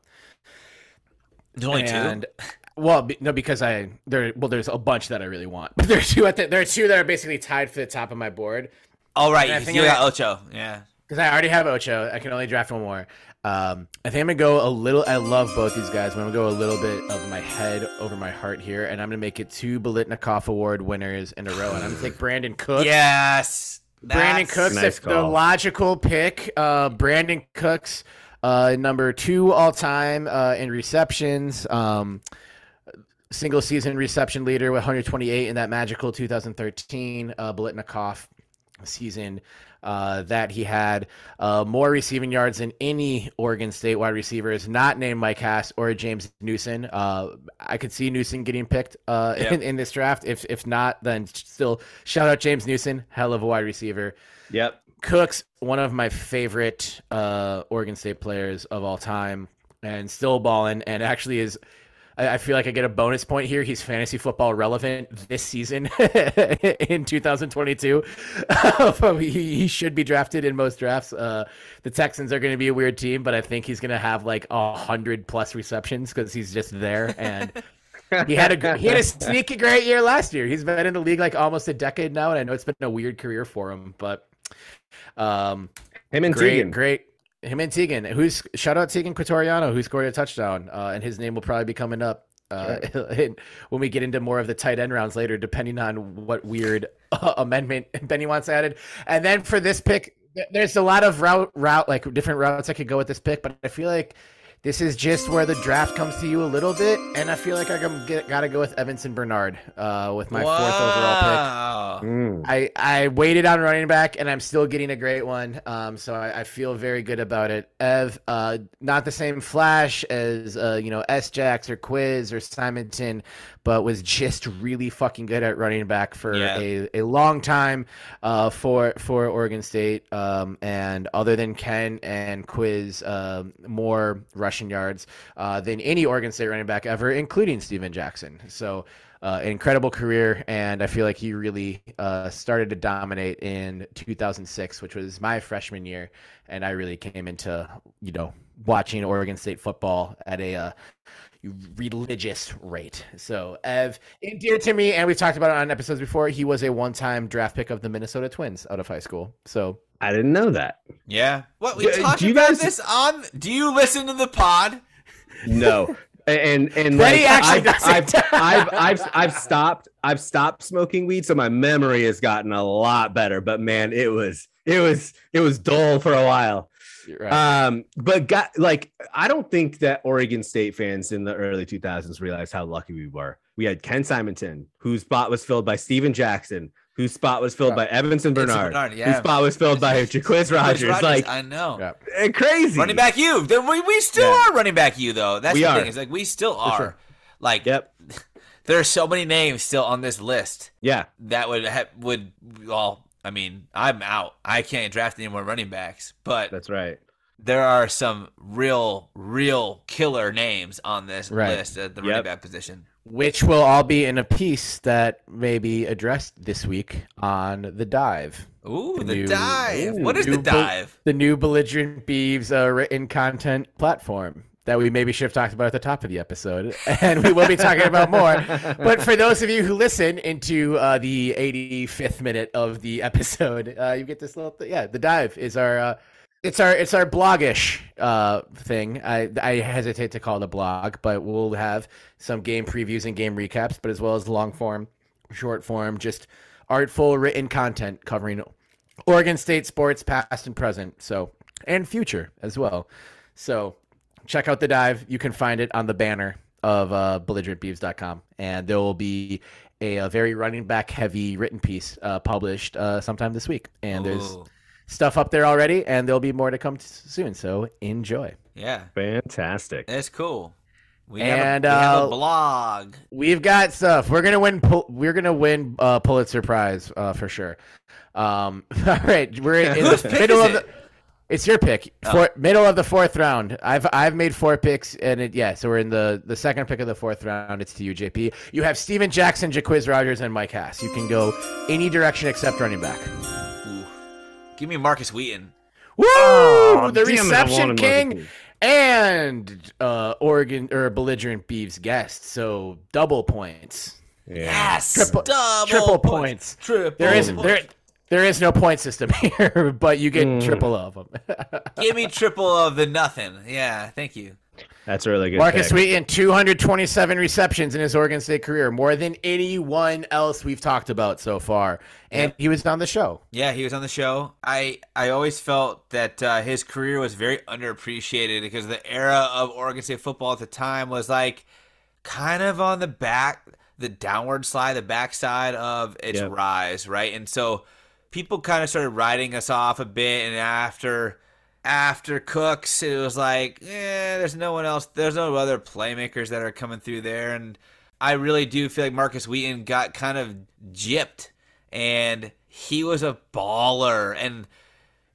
There's only and, two. Well, be, no, because I there. Well, there's a bunch that I really want, [LAUGHS] but there's two at the, there are two that are basically tied for the top of my board. All right, and I you think you I- got Ocho. Yeah. because I already have Ocho. I can only draft one more. Um, I think I'm gonna go a little. I love both these guys. but I'm gonna go a little bit of my head over my heart here, and I'm gonna make it two Biletnikoff Award winners in a row. And I'm gonna take Brandin Cook. Yes. Brandin Cooks, Nice the logical pick. Uh, Brandin Cooks, uh, number two all time uh, in receptions. Um, single season reception leader with 128 in that magical 2013 uh, Biletnikoff season uh, that he had uh, more receiving yards than any Oregon State wide receivers, not named Mike Hass or James Newson. Uh, I could see Newson getting picked uh, Yep. [LAUGHS] in, in this draft. If if not, then still shout out James Newson, hell of a wide receiver. Yep. Cooks, one of my favorite uh, Oregon State players of all time, and still balling, and actually is. I feel like I get a bonus point here. He's fantasy football relevant this season [LAUGHS] in 2022. [LAUGHS] he, he should be drafted in most drafts. Uh, the Texans are going to be a weird team, but I think he's going to have like a hundred plus receptions because he's just there and. he had a he had a [LAUGHS] sneaky great year last year. He's been in the league like almost a decade now, and I know it's been a weird career for him. But um, Him and great, Teagan. great. Him and Teagan, who's shout out Teagan Quitoriano, who scored a touchdown, uh, and his name will probably be coming up uh, [LAUGHS] when we get into more of the tight end rounds later, depending on what weird uh, [LAUGHS] amendment Benny wants added. And then for this pick, there's a lot of route route like different routes I could go with this pick, but I feel like this is just where the draft comes to you a little bit, and I feel like I got to go with Yvenson Bernard uh, with my fourth overall pick. Wow. Mm. I, I waited on running back and I'm still getting a great one. Um, so I, I feel very good about it. Ev, uh, not the same flash as uh, you know S Jax or Quiz or Simonton, but was just really fucking good at running back for Yeah. a, a long time uh, for for Oregon State. Um, and other than Ken and Quiz, um, more rushing yards uh, than any Oregon State running back ever, including Steven Jackson. So uh, incredible career, and I feel like he really uh, started to dominate in 2006, which was my freshman year, and I really came into you know watching Oregon State football at a uh, religious rate. So Ev, dear to me, and we've talked about it on episodes before. He was a one-time draft pick of the Minnesota Twins out of high school. So I didn't know that. Yeah. What we Do- do talked you about guys- this on? Do you listen to the pod? No. [LAUGHS] And and Betty like, actually I've, I've, doesn't. I've I've I've stopped I've stopped smoking weed, so my memory has gotten a lot better. But man, it was it was it was dull for a while. Right. Um, but got like I don't think that Oregon State fans in the early 2000s realized how lucky we were. We had Ken Simonton, whose spot was filled by Steven Jackson, whose spot was filled by Yvenson Bernard, Bernard, whose yeah. spot was filled by Jacquizz Chris Rodgers. Like I know. Yeah. eh, crazy. Running back you. Then we, we still Yeah. are running back you though. That's We the are. thing. Is like we still are. sure. Like Yep. [LAUGHS] there are so many names still on this list Yeah. that would ha- would well. I mean, I'm out. I can't draft any more running backs, but That's right. there are some real, real killer names on this Right. list at the Yep. running back position. which will all be in a piece that may be addressed this week on the dive. Ooh, the New- dive. Ooh, what is the bu- dive? the new belligerent beavs uh, written content platform that we maybe should have talked about at the top of the episode [LAUGHS] and we will be talking about more but for those of you who listen into uh, the 85th minute of the episode [LAUGHS] uh, you get this little th- yeah the dive is our uh, it's our it's our blogish uh, thing. I I hesitate to call it a blog, but we'll have some game previews and game recaps, but as well as long form, short form, just artful written content covering Oregon State sports, past and present, so and future as well. So check out the dive. You can find it on the banner of uh, belligerentbeavs.com, and there will be a, a very running back heavy written piece uh, published uh, sometime this week. And there's stuff up there already, and there'll be more to come t- soon. So enjoy. yeah, Fantastic. That's cool. We, And, have, a, we have uh, a blog. We've got stuff. We're gonna win. We're gonna win uh, Pulitzer Prize uh, for sure. Um, [LAUGHS] all right, we're in, in [LAUGHS] the middle is of it? The. It's your pick. For middle of the fourth round. I've I've made four picks, and it, yeah, so we're in the the second pick of the fourth round. It's to you, JP. You have Steven Jackson, Jacquizz Rodgers, and Mike Hass. You can go any direction except running back. Ooh. Give me Markus Wheaton. Woo! Oh, the damn it, reception king and uh, Oregon or belligerent Beavs guest. So double points. Yeah. Yes, Triple- double triple points. Triple. There is points. there there is no point system [LAUGHS] here, but you get Mm. triple of them. [LAUGHS] Give me triple of the nothing. Yeah, thank you. That's a really good. Markus pick. Wheaton, 227 receptions in his Oregon State career, more than anyone else we've talked about so far. And he was on the show. Yeah, he was on the show. I I always felt that uh, his career was very underappreciated because the era of Oregon State football at the time was like kind of on the back, the downward slide, the backside of its Yep. rise, right? And so people kind of started writing us off a bit, and after after Cooks, it was like, eh, there's no one else, there's no other playmakers that are coming through there, and I really do feel like Markus Wheaton got kind of gypped, and he was a baller, and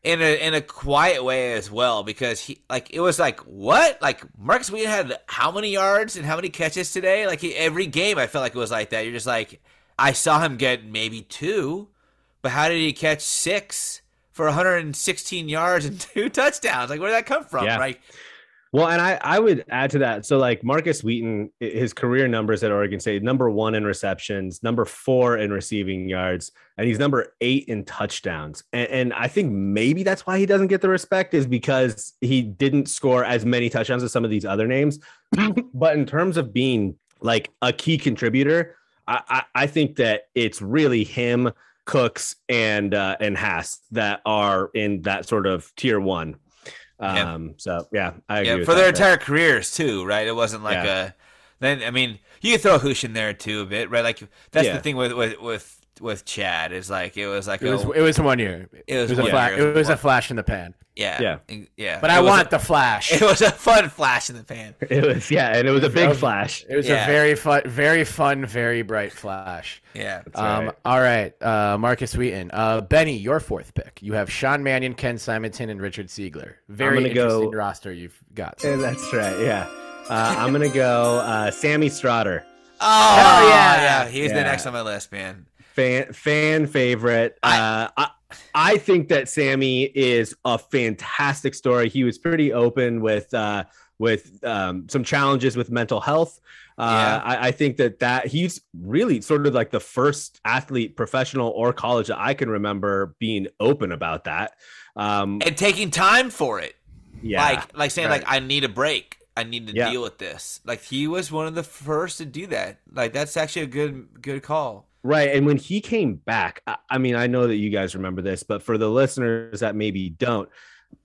in a in a quiet way as well, because he like it was like what like Markus Wheaton had how many yards and how many catches today? Like he, every game, I felt like it was like that. You're just like, I saw him get maybe two, but how did he catch six? For 116 yards and [LAUGHS] two touchdowns, like where did that come from? Yeah. Right? Well, and I, I would add to that. So, like Markus Wheaton, his career numbers at Oregon State number one in receptions, number four in receiving yards, and he's number eight in touchdowns. And, and I think maybe that's why he doesn't get the respect, is because he didn't score as many touchdowns as some of these other names. [CLEARS THROAT] but in terms of being like a key contributor, I, I, I think that it's really him, Cooks, and uh, and Hass that are in that sort of tier one. Yeah. Um, so yeah, I agree Yeah, for their that, entire careers too, right? It wasn't like Yeah. a. Then I mean, you can throw Housh in there too a bit, right? Like that's Yeah. the thing with with with with Chad is like it was like It was a, it was one year. It was a one fla- year. it was a flash in the pan. yeah Yeah. yeah. But It I want a, the flash. [LAUGHS] It was a fun flash in the pan. It was yeah, and it was a big flash. It was Yeah. a very fun, very fun, very bright flash. Yeah. Um, right. All right, uh, Markus Wheaton. Uh, Benny, your fourth pick. You have Sean Mannion, Ken Simonton, and Richard Seigler. Very gonna go- interesting roster you've got. Yeah, that's right. Yeah, uh, I'm gonna go uh, Sammy Stroughter, Oh Hell yeah, yeah. yeah. He was the next on my list, man. Fan fan favorite. Uh, I I think that Sammy is a fantastic story. He was pretty open with uh, with um, some challenges with mental health. Uh, Yeah. I, I think that that he's really sort of like the first athlete, professional or college that I can remember being open about that. Um, And taking time for it. yeah, like like saying right. like I need a break. I need to Yeah. deal with this. Like he was one of the first to do that. Like that's actually a good good call. Right. And when he came back, I, mean, I know that you guys remember this, but for the listeners that maybe don't,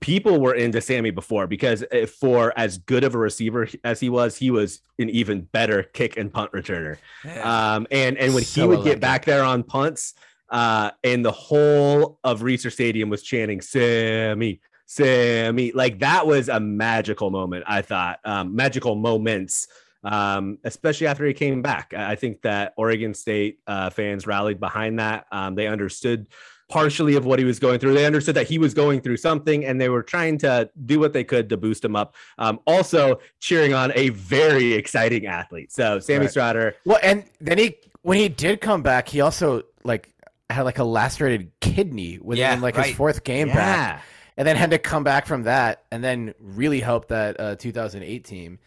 people were into Sammy before because eh, for as good of a receiver as he was, he was an even better kick and punt returner. Yeah. Um, and and when So he would electric. get back there on punts, uh, and the whole of Reser Stadium was chanting Sammy, Sammy, like that was a magical moment. I thought, um, magical moments, um, especially after he came back. I I think that Oregon State uh, fans rallied behind that. Um, they understood partially of what he was going through. They understood that he was going through something, and they were trying to do what they could to boost him up. Um, also, cheering on a very exciting athlete. So, Sammy Right. Stroughter. Well, and then he when he did come back, he also like had like a lacerated kidney within Yeah, like right. his fourth game back, and then had to come back from that, and then really help that uh, 2008 team.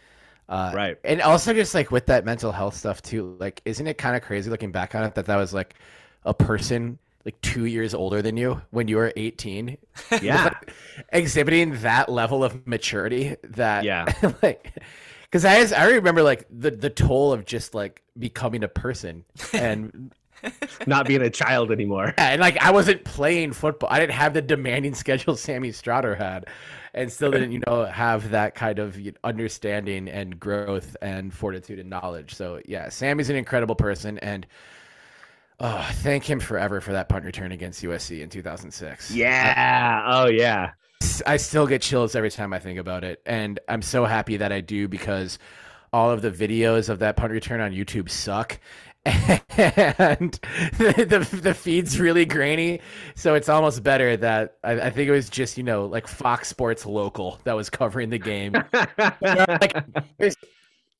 Uh, Right. and also just like with that mental health stuff too. Like, isn't it kind of crazy looking back on it that that was like a person like two years older than you when you were 18? [LAUGHS] Yeah. exhibiting that level of maturity that Yeah. [LAUGHS] like because I, just- I remember like the the toll of just like becoming a person and [LAUGHS] Not being a child anymore. and like I wasn't playing football. I didn't have the demanding schedule Sammy Stroughter had, and still didn't you know have that kind of understanding and growth and fortitude and knowledge. So yeah, Sammy's an incredible person, and oh, thank him forever for that punt return against USC in 2006. Yeah. Oh, yeah. I still get chills every time I think about it, and I'm so happy that I do because all of the videos of that punt return on YouTube suck. And the, the, the feed's really grainy, so it's almost better that I, I think it was just you know like Fox Sports local that was covering the game. [LAUGHS] like there's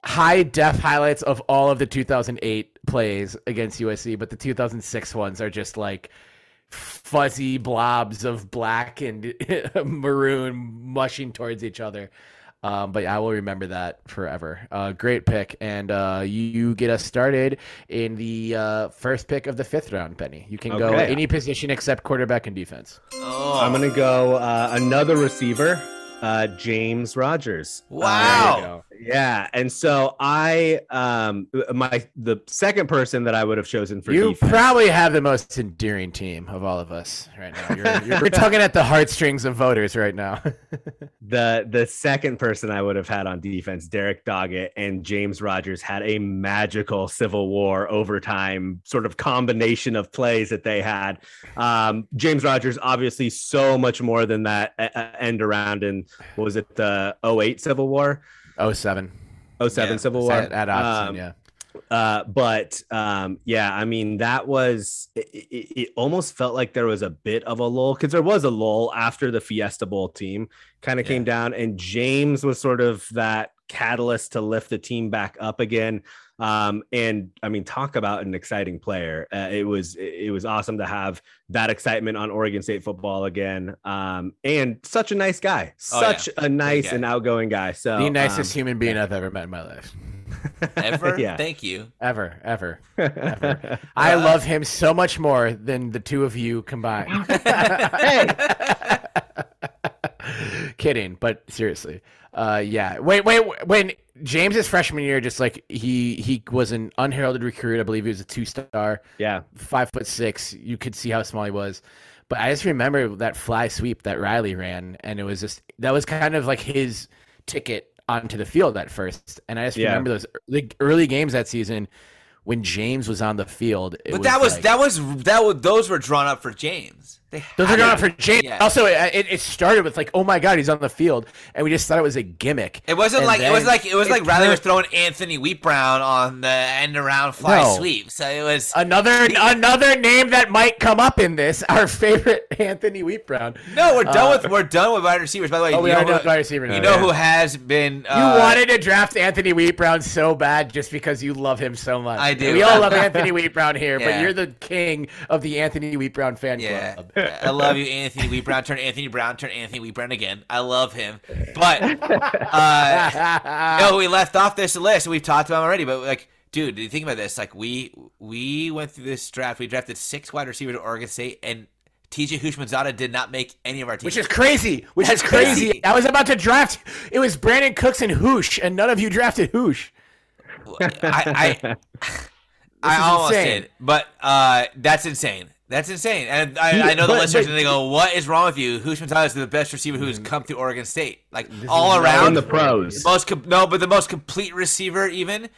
high def highlights of all of the 2008 plays against USC, but the 2006 ones are just like fuzzy blobs of black and [LAUGHS] maroon mushing towards each other. Um, but I will remember that forever. Uh, great pick, and uh, you get us started in the uh, first pick of the fifth round, Benny. You can go any position except quarterback and defense. Oh, I'm gonna go uh, another receiver, uh, James Rogers. Wow. Yeah, and so I, um, my the second person that I would have chosen for You defense. probably have the most endearing team of all of us right now. You're, you're, you're tugging at the heartstrings of voters right now. [LAUGHS] the the second person I would have had on defense, Derek Doggett and James Rogers had a magical Civil War overtime sort of combination of plays that they had. Um, James Rogers obviously so much more than that uh, uh, end around in what was it the 08 Civil War, 07. 07 Yeah, Civil War At, at Austin, Um, yeah. uh but um yeah i mean that was it, it, it almost felt like there was a bit of a lull because there was a lull after the fiesta bowl team kind of Yeah. came down and james was sort of that catalyst to lift the team back up again um and i mean talk about an exciting player uh, it was it was awesome to have that excitement on oregon state football again um and such a nice guy Oh, yeah. such a nice guy. and outgoing guy so the nicest um, human being I've ever met in my life. [LAUGHS] ever. [LAUGHS] yeah Thank you. Ever, ever. [LAUGHS] I Uh, love him so much more than the two of you combined. Hey. Kidding, but seriously. Uh, yeah. Wait, wait. When James's freshman year, just like he he was an unheralded recruit. I believe he was a two star, yeah five foot six. You could see how small he was. But I just remember that fly sweep that Riley ran, and it was just that was kind of like his ticket onto the field at first. And I just Yeah. remember those early, early games that season when James was on the field. It But that was like- that was that was those were drawn up for James. They Those are going for James. Yeah. Also, it, it it started with like, oh my god, he's on the field, and we just thought it was a gimmick. It wasn't And like it was like it was like Riley was throwing Anthony Wheat Brown on the end around fly No. sweep. So it was Another another name that might come up in this, [LAUGHS] our favorite Anthony Wheat Brown. no. We're done Uh, with we're done with wide receivers. By the way, Oh, we you are know, done who, with wide receiver you now, know yeah. who has been You uh, wanted to draft Anthony Wheat Brown so bad just because you love him so much. I do. We all love [LAUGHS] Anthony Wheat Brown here, Yeah. but you're the king of the Anthony Wheat Brown fan club. I love you, Anthony Wheat Brown. Turn Anthony Brown. Turn Anthony Wheat Brown again. I love him, but uh, no, we left off this list. We've talked about him already, but like, dude, did you think about this. Like, we we went through this draft. We drafted six wide receivers at Oregon State, and TJ Houshmandzadeh did not make any of our teams. Which is crazy. Which That's is crazy. crazy. I was about to draft. It was Brandin Cooks and Housh, and none of you drafted Housh. I I, [LAUGHS] I almost insane. did, but uh, that's insane. That's insane. And I, Yeah, I know the but- listeners but- and they go, "What is wrong with you?" Houshmandzadeh is the best receiver who has mm-hmm. come through Oregon State, like all around. in the pros. most com- no, but the most complete receiver. Even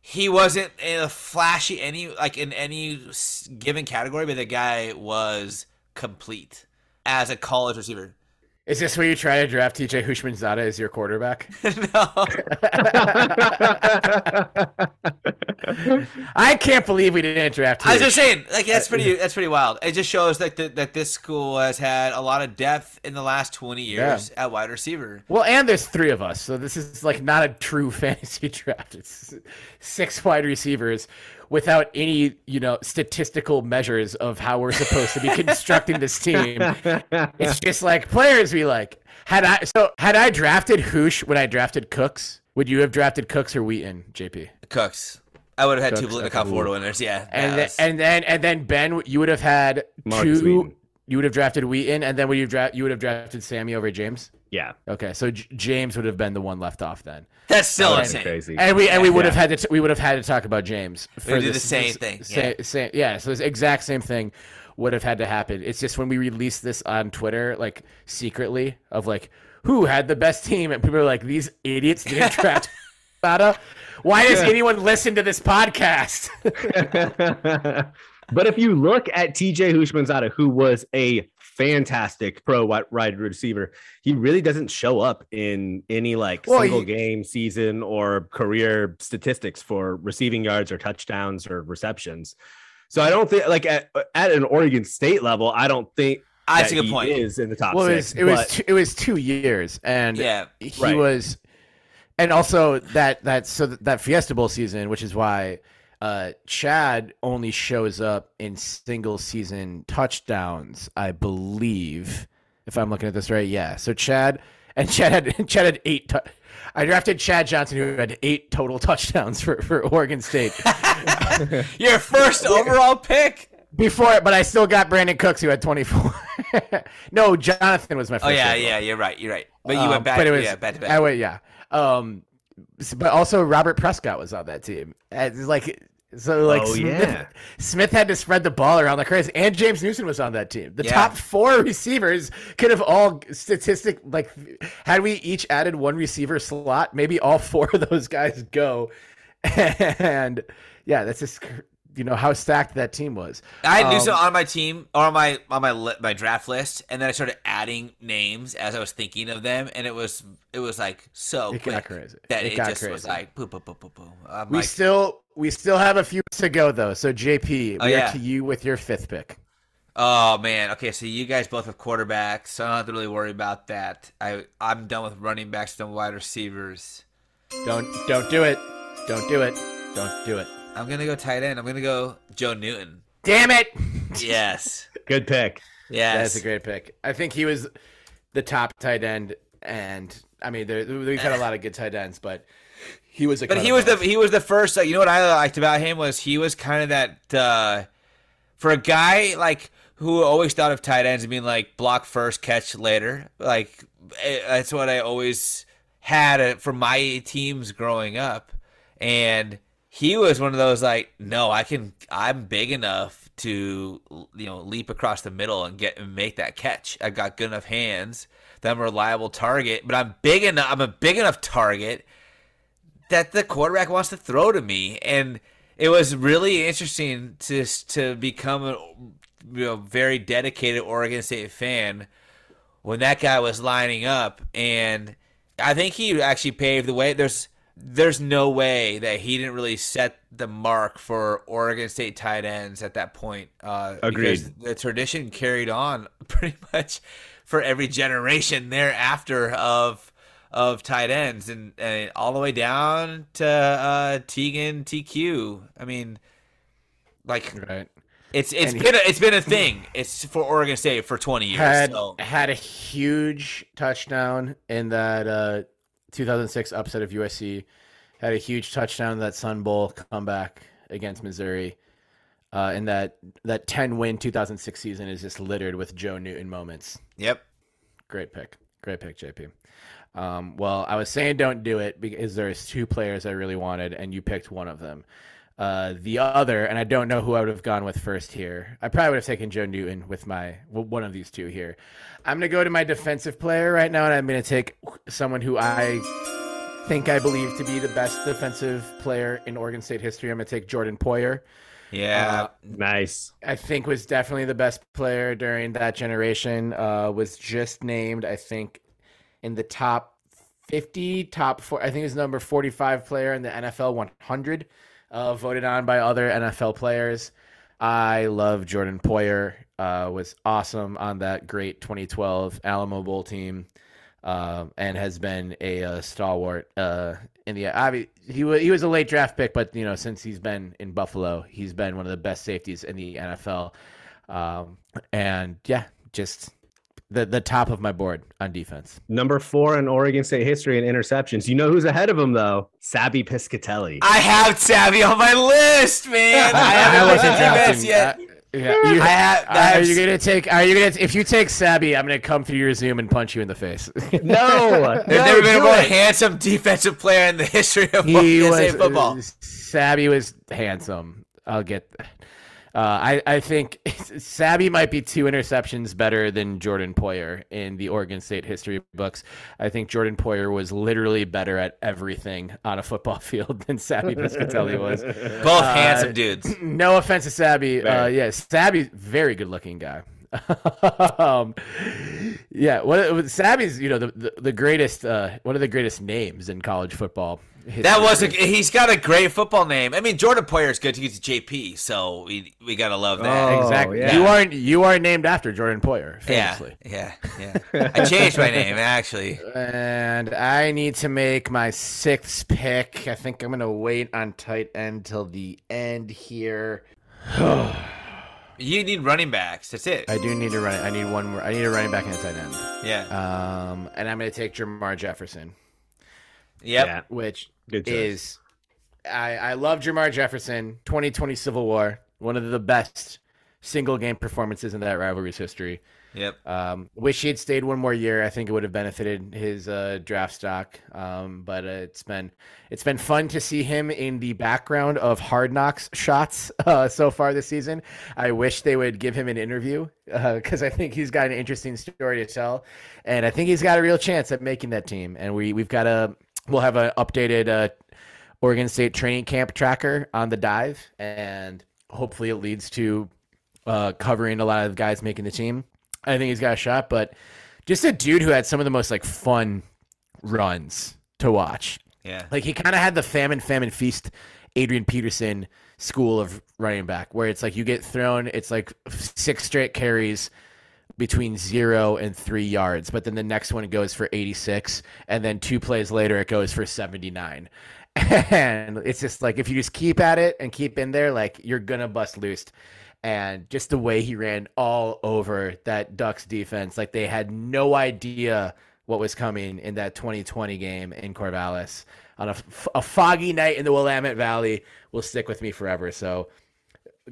he wasn't a flashy any like in any given category, but the guy was complete as a college receiver. Is this where you try to draft TJ Houshmandzadeh as your quarterback? [LAUGHS] no, [LAUGHS] I can't believe we didn't draft I was just saying, like that's pretty uh, that's pretty wild. It just shows that the, that this school has had a lot of depth in the last twenty years at wide receiver. Well, and there's three of us, so this is like not a true [LAUGHS] fantasy draft. It's six wide receivers without any, you know, statistical measures of how we're supposed to be constructing this team. [LAUGHS] It's just like players we like. Had I so had I drafted Housh when I drafted Cooks, would you have drafted Cooks or Wheaton, JP? Cooks, I would have had two Cooks, Biletnikoff okay. Florida winners. Yeah, And then, that's- and then and then Ben, you would have had Markus two. Wheaton. You would have drafted Wheaton, and then would you draft? You would have drafted Sammy over James. Yeah Okay, so J- James would have been the one left off then. that's still That's insane. crazy And we and we would Yeah. have had to we would have had to talk about James. We did the same this- thing, sa- yeah. sa- yeah, so this exact same thing would have had to happen. It's just when we released this on Twitter, like secretly, of like who had the best team, and people are like, these idiots didn't [LAUGHS] draft Sada. Why does anyone listen to this podcast? [LAUGHS] [LAUGHS] but if you look at TJ Houshmandzadeh, who was a fantastic pro wide wide receiver. He really doesn't show up in any like Well, single he- game, season, or career statistics for receiving yards or touchdowns or receptions. So I don't think like at, at an Oregon State level, I don't think That's a good he point. Is in the top Well, it six. was it was two, it was two years, and Yeah. he Right. was, and also that that so that, that Fiesta Bowl season, which is why uh, Chad only shows up in single season touchdowns, I believe, if I'm looking at this right. Yeah, so Chad and [LAUGHS] Chad had Chad had eight. tou- I drafted Chad Johnson, who had eight total touchdowns for, for Oregon State [LAUGHS] Your first overall pick. before, but I still got Brandin Cooks, who had 24. [LAUGHS] no, Jonathan was my first. Oh yeah, overall. yeah, you're right. You're right. But you Um, went back. But it was, yeah, back to back. I went, yeah. Um, but also Robert Prescott was on that team. It's like so, like Oh, Smith, yeah. Smith had to spread the ball around like crazy, and James Newson was on that team. The Yeah. top four receivers could have all statistic like had we each added one receiver slot, maybe all four of those guys go. And yeah, that's just you know how stacked that team was. I had Um, Newson on my team or on my on my li- my draft list, and then I started adding names as I was thinking of them, and it was it was like so It quick got crazy. that It it, got just was like poo poo poo poo poo. I'm We like, still we still have a few to go though. So JP, Oh, we yeah. are to you with your fifth pick. oh man, okay, so you guys both have quarterbacks, so I don't have to really worry about that. I I'm done with running backs, done with wide receivers. Don't don't do it. Don't do it. Don't do it. I'm gonna go tight end. I'm gonna go Joe Newton. Damn it. Yes, [LAUGHS] good pick. yes. That's a great pick. I think he was the top tight end, and I mean, there, we've had a [LAUGHS] lot of good tight ends, but he was a. But he was the he was the first. Like, you know what I liked about him was he was kind of that uh, for a guy like who always thought of tight ends being like block first, catch later. Like eh, that's what I always had uh, for my teams growing up, and he was one of those like, no, I can, I'm big enough to you know leap across the middle and get and make that catch. I've got good enough hands. that I'm a reliable target, but I'm big enough. I'm a big enough target that the quarterback wants to throw to me, and it was really interesting to to become a you know very dedicated Oregon State fan when that guy was lining up, and I think he actually paved the way. There's there's no way that he didn't really set the mark for Oregon State tight ends at that point. Uh, Agreed. because The tradition carried on [LAUGHS] pretty much for every generation thereafter of of tight ends, and, and all the way down to uh, Teagan TQ. I mean, like right. it's it's And he- been a, it's been a thing. It's for Oregon State for 20 years. Had so. had a huge touchdown in that uh, 2006 upset of USC. Had a huge touchdown in that Sun Bowl comeback against Missouri. Uh, and that that 10 win 2006 season is just littered with Joe Newton moments. Yep. Great pick. Great pick, JP. Um, well, I was saying don't do it because there's two players I really wanted, and you picked one of them. Uh, the other, and I don't know who I would have gone with first here. I probably would have taken Joe Newton with my w- one of these two here. I'm going to go to my defensive player right now, and I'm going to take someone who I think I believe to be the best defensive player in Oregon State history. I'm going to take Jordan Poyer. Yeah. Uh, Nice. I think was definitely the best player during that generation. Uh, was just named, I think, in the top 50, top four. I think was number 45 player in the NFL 100, uh, voted on by other NFL players. I love Jordan Poyer. Uh, was awesome on that great 2012 Alamo Bowl team, uh, and has been a, uh stalwart uh, in the. obvi- he was he was a late draft pick, but you know since he's been in Buffalo, he's been one of the best safeties in the NFL. Um, and yeah, just the the top of my board on defense. Number four in Oregon State history in interceptions. You know who's ahead of him though? Sabby Piscitelli. I have Sabby on my list, man. I [LAUGHS] haven't picked the defense yet. uh, yeah, you, I have- I are you gonna take? Are you gonna? If you take Sabby, I'm gonna come through your Zoom and punch you in the face. [LAUGHS] no, [LAUGHS] There's never been a more it. handsome defensive player in the history of he Oregon was State football. Sabby was handsome. I'll get. Uh, I I think [LAUGHS] Sabby might be two interceptions better than Jordan Poyer in the Oregon State history books. I think Jordan Poyer was literally better at everything on a football [LAUGHS] field than Sabby Piscitelli was. Both Uh, handsome dudes. [CLEARS THROAT] No offense to Sabby. Uh, yeah, Sabby's very good looking guy. [LAUGHS] um, yeah, what Sabby's, you know, the, the, the greatest, uh, one of the greatest names in college football. history. That was a, he's got a great football name. I mean, Jordan Poyer is good to use JP, so we we gotta love that. Oh, exactly. yeah. You aren't you are named after Jordan Poyer, yeah, yeah, yeah. [LAUGHS] I changed my name actually. And I need to make my sixth pick. I think I'm gonna wait on tight end till the end here. [SIGHS] [SIGHS] [SIGHS] You need running backs. That's it. I do need to run. I need one more. I need a running back and a tight end. Yeah. Um, and I'm gonna take Jermar Jefferson, Yep. Yeah. which Good is I I love Jermar Jefferson. 2020 Civil War, one of the best single game performances in that rivalry's history. Yep. Um, wish he had stayed one more year. I think it would have benefited his uh, draft stock. Um, but uh, it's been it's been fun to see him in the background of Hard Knocks shots [LAUGHS] uh, so far this season. I wish they would give him an interview because I think he's got an interesting story to tell, and I think he's got a real chance at making that team. And we we've got a we'll have an updated uh, Oregon State training camp tracker on the dive, and hopefully it leads to uh, covering a lot of guys making the team. I think he's got a shot, but just a dude who had some of the most like fun runs to watch. Yeah. Like he kind of had the famine, famine feast, Adrian Peterson school of running back, where it's like you get thrown, it's like six straight carries between zero and three yards, but then the next one goes for 86, and then two plays later it goes for 79. [LAUGHS] And it's just like if you just keep at it and keep in there, like you're gonna bust loose. And just the way he ran all over that Ducks defense, like they had no idea what was coming in that 2020 game in Corvallis on a foggy night in the Willamette Valley will stick with me forever. So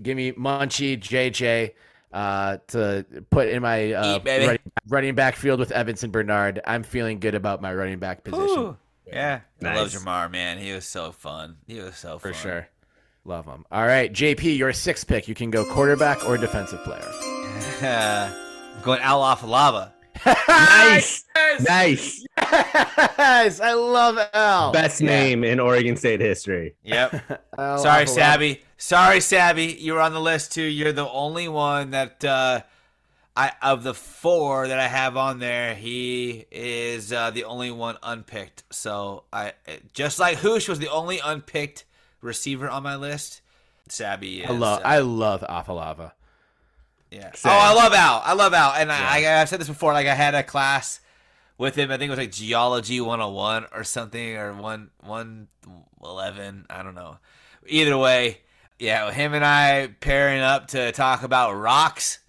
give me Munchie, JJ uh, to put in my uh, Eat, running, running back field with Yvenson Bernard. I'm feeling good about my running back position Ooh. Yeah. I love Nice. Jermar, man. He was so fun. He was so fun. for fun. sure. Love him. All right, JP, your sixth pick. You can go quarterback or defensive player. I'm [LAUGHS] going Al Afalava. nice, [LAUGHS] nice. Yes, I love Al. Best Yeah. name in Oregon State history. Yep. [LAUGHS] Al Sorry, Afalava. Sabby. Sorry, Sabby. You were on the list too. You're the only one that uh, I of the four that I have on there. He is uh, the only one unpicked. So I just like Housh was the only unpicked receiver on my list. Sabby is. I love uh, I love Afalava. Yeah. Same. Oh, I love Al. I love Al. And I, I, I've said this before. Like I had a class with him. I think it was like Geology 101 or something, or one 111. I don't know. Either way, yeah, him and I pairing up to talk about rocks. [LAUGHS]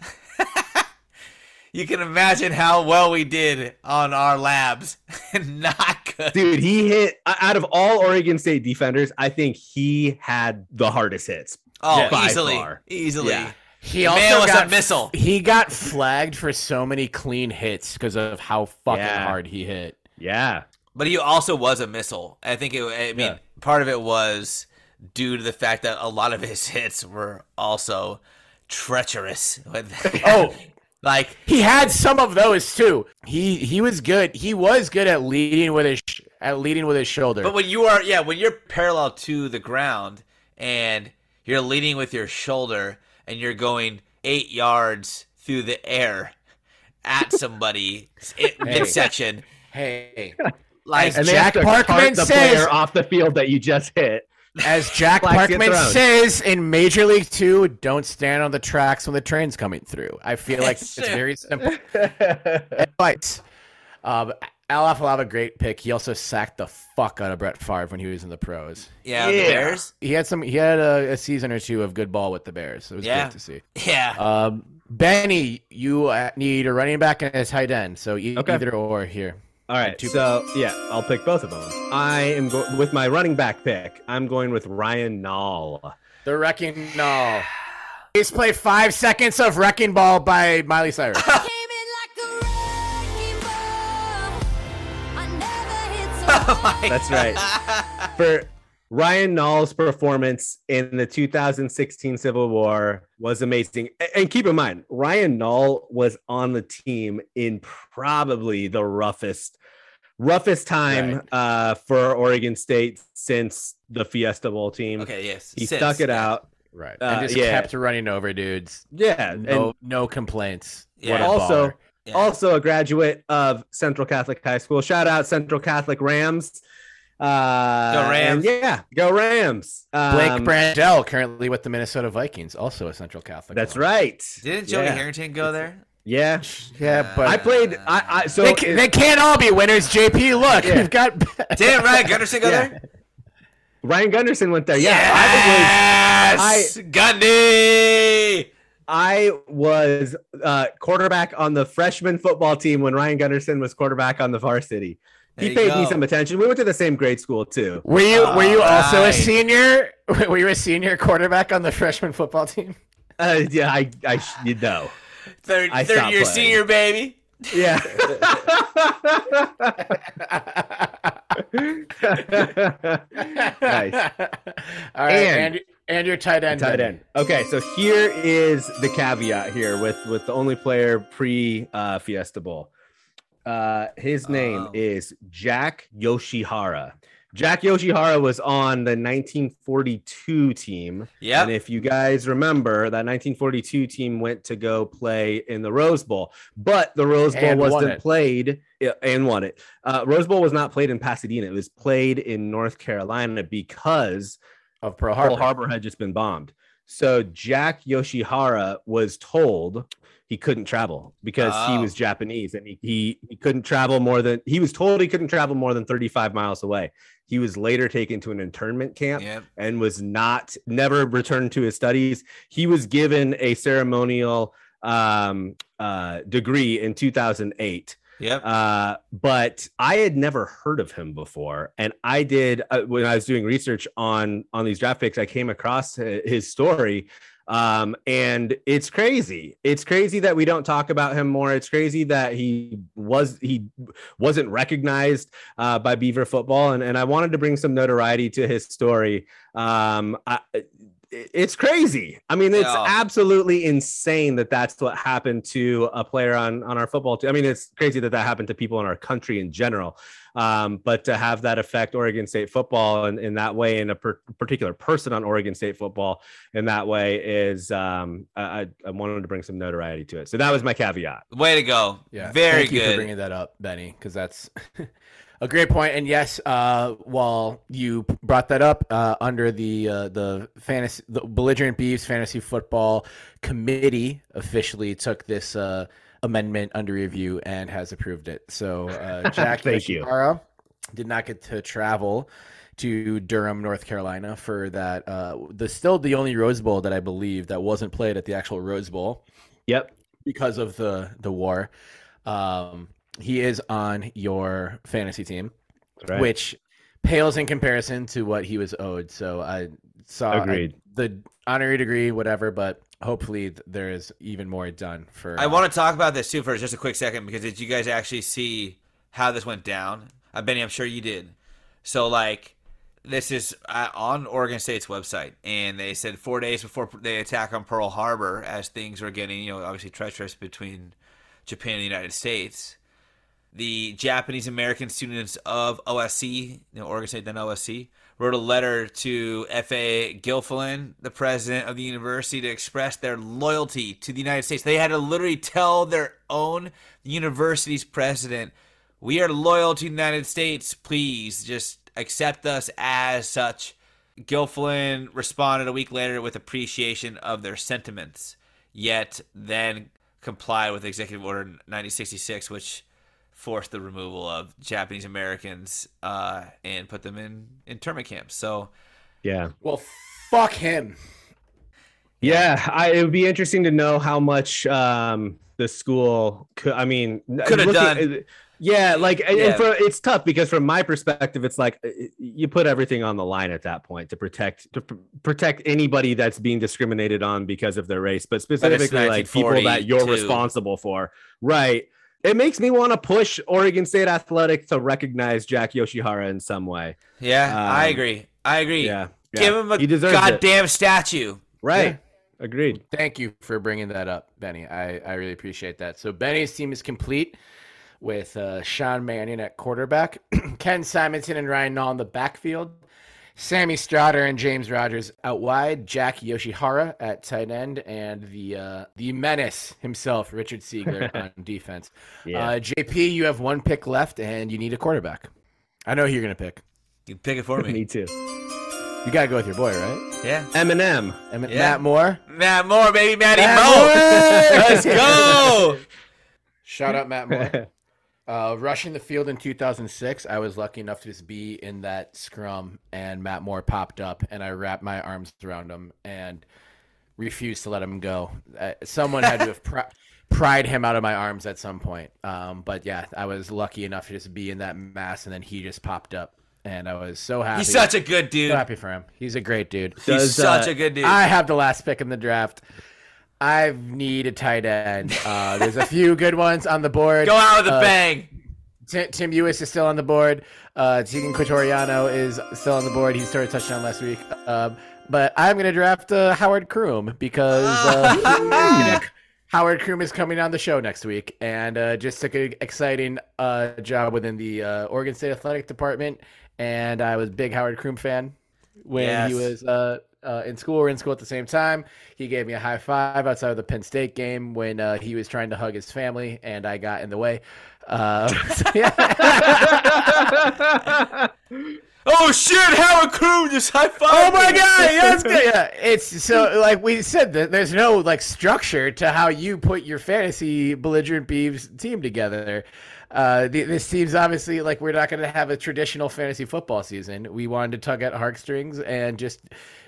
you can imagine how well we did on our labs. [LAUGHS] Not good. Dude, he hit out of all Oregon State defenders. I think he had the hardest hits. Oh, by easily, far. easily. Yeah. He The also got a missile. He got flagged for so many clean hits because of how fucking Yeah. hard he hit. Yeah. But he also was a missile. I think it. I mean, Yeah. part of it was due to the fact that a lot of his hits were also treacherous. [LAUGHS] Oh, like he had some of those too. He he was good. He was good at leading with his sh- at leading with his shoulder. But when you are, yeah, when you're parallel to the ground and you're leading with your shoulder and you're going eight yards through the air at somebody [LAUGHS] in midsection, hey, like And Jack have to cart Parkman the says- player off the field that you just hit. As Jack Parkman says in Major League Two, don't stand on the tracks when the train's coming through. I feel like Yes, it's very simple [LAUGHS] advice. Um, Al Afalava, great pick. He also sacked the fuck out of Brett Favre when he was in the pros. yeah, the Bears, He had some. He had a, a season or two of good ball with the Bears. It was Yeah. great to see. yeah. Um, Benny, you uh, need a running back and a tight end. So e- Okay. either or here. All right, Two so yeah, I'll pick both of them. I am go- with my running back pick. I'm going with Ryan Nall. The Wrecking Ball. Please play five seconds of Wrecking Ball by Miley Cyrus. [LAUGHS] [LAUGHS] Came in like a wrecking ball. I never hit [LAUGHS] so oh hard. That's right. For Ryan Nall's performance in the 2016 Civil War was amazing. And keep in mind, Ryan Nall was on the team in probably the roughest roughest time Right. uh, for Oregon State since the Fiesta Bowl team. okay, yes. He Since, stuck it yeah. out. Right. Uh, and just yeah. kept running over dudes. Yeah, No, and no complaints. Yeah. What also. Yeah. also a graduate of Central Catholic High School. Shout out Central Catholic Rams. Uh, Go Rams. yeah, go Rams. Blake Um, Brandel, currently with the Minnesota Vikings, also a Central Catholic. That's alum. right. Didn't Joey yeah. Harrington go there? Yeah, Yeah, but I played. I, I so they, ca- they can't all be winners. JP, look, Yeah. we've got. [LAUGHS] Didn't Ryan Gunderson go Yeah. there? Ryan Gunderson went there. Yeah, Yes! I, Gundy! I was uh, quarterback on the freshman football team when Ryan Gunderson was quarterback on the varsity. There He you paid me some attention. We went to the same grade school too. Were you were you also a senior? [LAUGHS] Were you a senior quarterback on the freshman football team? Uh, yeah, I, I, you know, Third, I third year playing. senior, baby. yeah. nice. All right, And- and and, your tight end. Tight end. Okay, so here is the caveat here with with the only player pre uh, Fiesta Bowl. Uh, his name Oh. is Jack Yoshihara. Jack Yoshihara was on the 1942 team. Yep. And if you guys remember, that 1942 team went to go play in the Rose Bowl, but the Rose Bowl And wasn't played and won it. Uh, Rose Bowl was not played in Pasadena. It was played in North Carolina because of Pearl Harbor. Pearl Harbor had just been bombed. So Jack Yoshihara was told he couldn't travel because he Oh. was Japanese and he, he he couldn't travel more than he was told he couldn't travel more than 35 miles away. He was later taken to an internment camp Yep. and was not never returned to his studies. He was given a ceremonial um, uh, degree in 2008 Yep. uh, but I had never heard of him before, and I did uh, when I was doing research on on these draft picks. I came across his story, um, and it's crazy. It's crazy that we don't talk about him more. It's crazy that he was he wasn't recognized uh, by Beaver football, and and I wanted to bring some notoriety to his story. Um, I, it's crazy. I mean, it's Yeah. absolutely insane that that's what happened to a player on on our football team. I mean, it's crazy that that happened to people in our country in general. Um, but to have that affect Oregon State football in, in that way, and a per- particular person on Oregon State football in that way is, um, I, I wanted to bring some notoriety to it. So that was my caveat. Way to go. Yeah, Very thank you for bringing that up, Benny, because that's [LAUGHS] a great. And yes, uh, while you brought that up, uh, under the uh, the fantasy, the belligerent beavs fantasy football committee officially took this uh, amendment under review and has approved it. So uh, [LAUGHS] Jack Thank you. Did not get to travel to Durham, North Carolina for that. Uh, the still the only Rose Bowl that I believe that wasn't played at the actual Rose Bowl Yep. because of the the war. Um, he is on your fantasy team, Right. which pales in comparison to what he was owed. So I saw I- the honorary degree, whatever, but hopefully th- there is even more done for. I uh, want to talk about this too for just a quick second because did you guys actually see how this went down? Uh, Benny, I'm sure you did. So like, this is uh, on Oregon State's website, and they said four days before they attack on Pearl Harbor, as things were getting you know obviously treacherous between Japan and the United States. The Japanese American students of OSC, you know, Oregon State then OSC, wrote a letter to F.A. Gilfillan, the president of the university, to express their loyalty to the United States. They had to literally tell their own university's president, "We are loyal to the United States. Please just accept us as such." Gilfillan responded a week later with appreciation of their sentiments, yet then complied with Executive Order 9066, which forced the removal of Japanese Americans uh, and put them in internment camps. So Yeah. well, fuck him. Yeah, I, it would be interesting to know how much um, the school could. I mean, Could have looking- done. Yeah, like and, and Yeah. for, it's tough because from my perspective, it's like you put everything on the line at that point to protect to pr- protect anybody that's being discriminated on because of their race, but specifically like people that you're responsible for, right? It makes me want to push Oregon State Athletic to recognize Jack Yoshihara in some way. yeah, I Um, agree. I agree. Yeah, Give him a he deserves it. goddamn statue. Right, agreed. Thank you for bringing that up, Benny. I, I really appreciate that. So Benny's team is complete with uh, Sean Mannion at quarterback, [CLEARS THROAT] Ken Simonton and Ryan Nall in the backfield, Sammy Stroughter and James Rogers out wide, Jack Yoshihara at tight end, and the uh, the menace himself, Richard Seigler [LAUGHS] on defense. Yeah. Uh, JP, you have one pick left, and you need a quarterback. I know who you're gonna pick. You pick it for Me [LAUGHS] me. too. You gotta go with your boy, right? Yeah. Eminem. And Yeah. Matt Moore. Matt Moore, baby, Matty Matt Moore. Moore! [LAUGHS] Let's go. Shout out Matt Moore. Uh, rushing the field in 2006, I was lucky enough to just be in that scrum, and Matt Moore popped up, and I wrapped my arms around him and refused to let him go. Uh, someone had to have [LAUGHS] pri- pried him out of my arms at some point. Um, but yeah, I was lucky enough to just be in that mass, and then he just popped up, and I was so happy. He's such a good dude. so happy for him. He's a great dude. He's Does, such uh, a good dude. I have the last pick in the draft. I need a tight end. Uh, there's a few good ones on the board. Go out with a Uh, bang. Ti- Tim Euhus is still on the board. Uh, Teagan Quitoriano is still on the board. He started a touchdown last week. Um, but I'm going to draft uh, Howard Kroom because uh, [LAUGHS] Howard Kroom is coming on the show next week and uh, just took an exciting uh, job within the uh, Oregon State Athletic Department. And I was a big Howard Kroom fan when he Yes. was uh, in school. We're in school at the same time. He gave me a high five outside of the Penn State game when uh, he was trying to hug his family, and I got in the way. Uh, [LAUGHS] so yeah. [LAUGHS] Oh shit! Howard Crew just high five. Oh my god, good. [LAUGHS] Yeah, it's so like we said that there's no like structure to how you put your fantasy belligerent beavs team together. Uh, the, this team's obviously like we're not going to have a traditional fantasy football season. We wanted to tug at heartstrings and just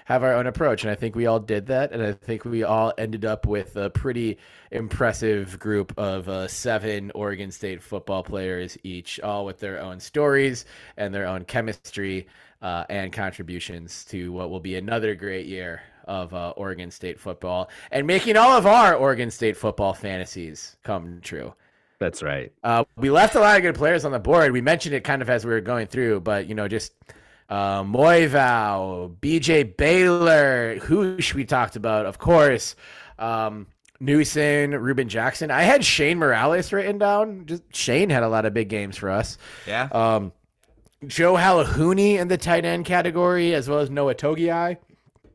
have our own approach, and I think we all did that. And I think we all ended up with a pretty impressive group of uh, seven Oregon State football players each, all with their own stories and their own chemistry uh, and contributions to what will be another great year of uh, Oregon State football and making all of our Oregon State football fantasies come true. That's right. Uh, we left a lot of good players on the board. We mentioned it kind of as we were going through, but you know, just uh, Moevao, BJ Baylor, Housh, we talked about, of course. Um, Newson, Ruben Jackson. I had Shane Morales written down. Just Shane had a lot of big games for us. Yeah. Um, Joe Halahuni in the tight end category, as well as Noah Togiai.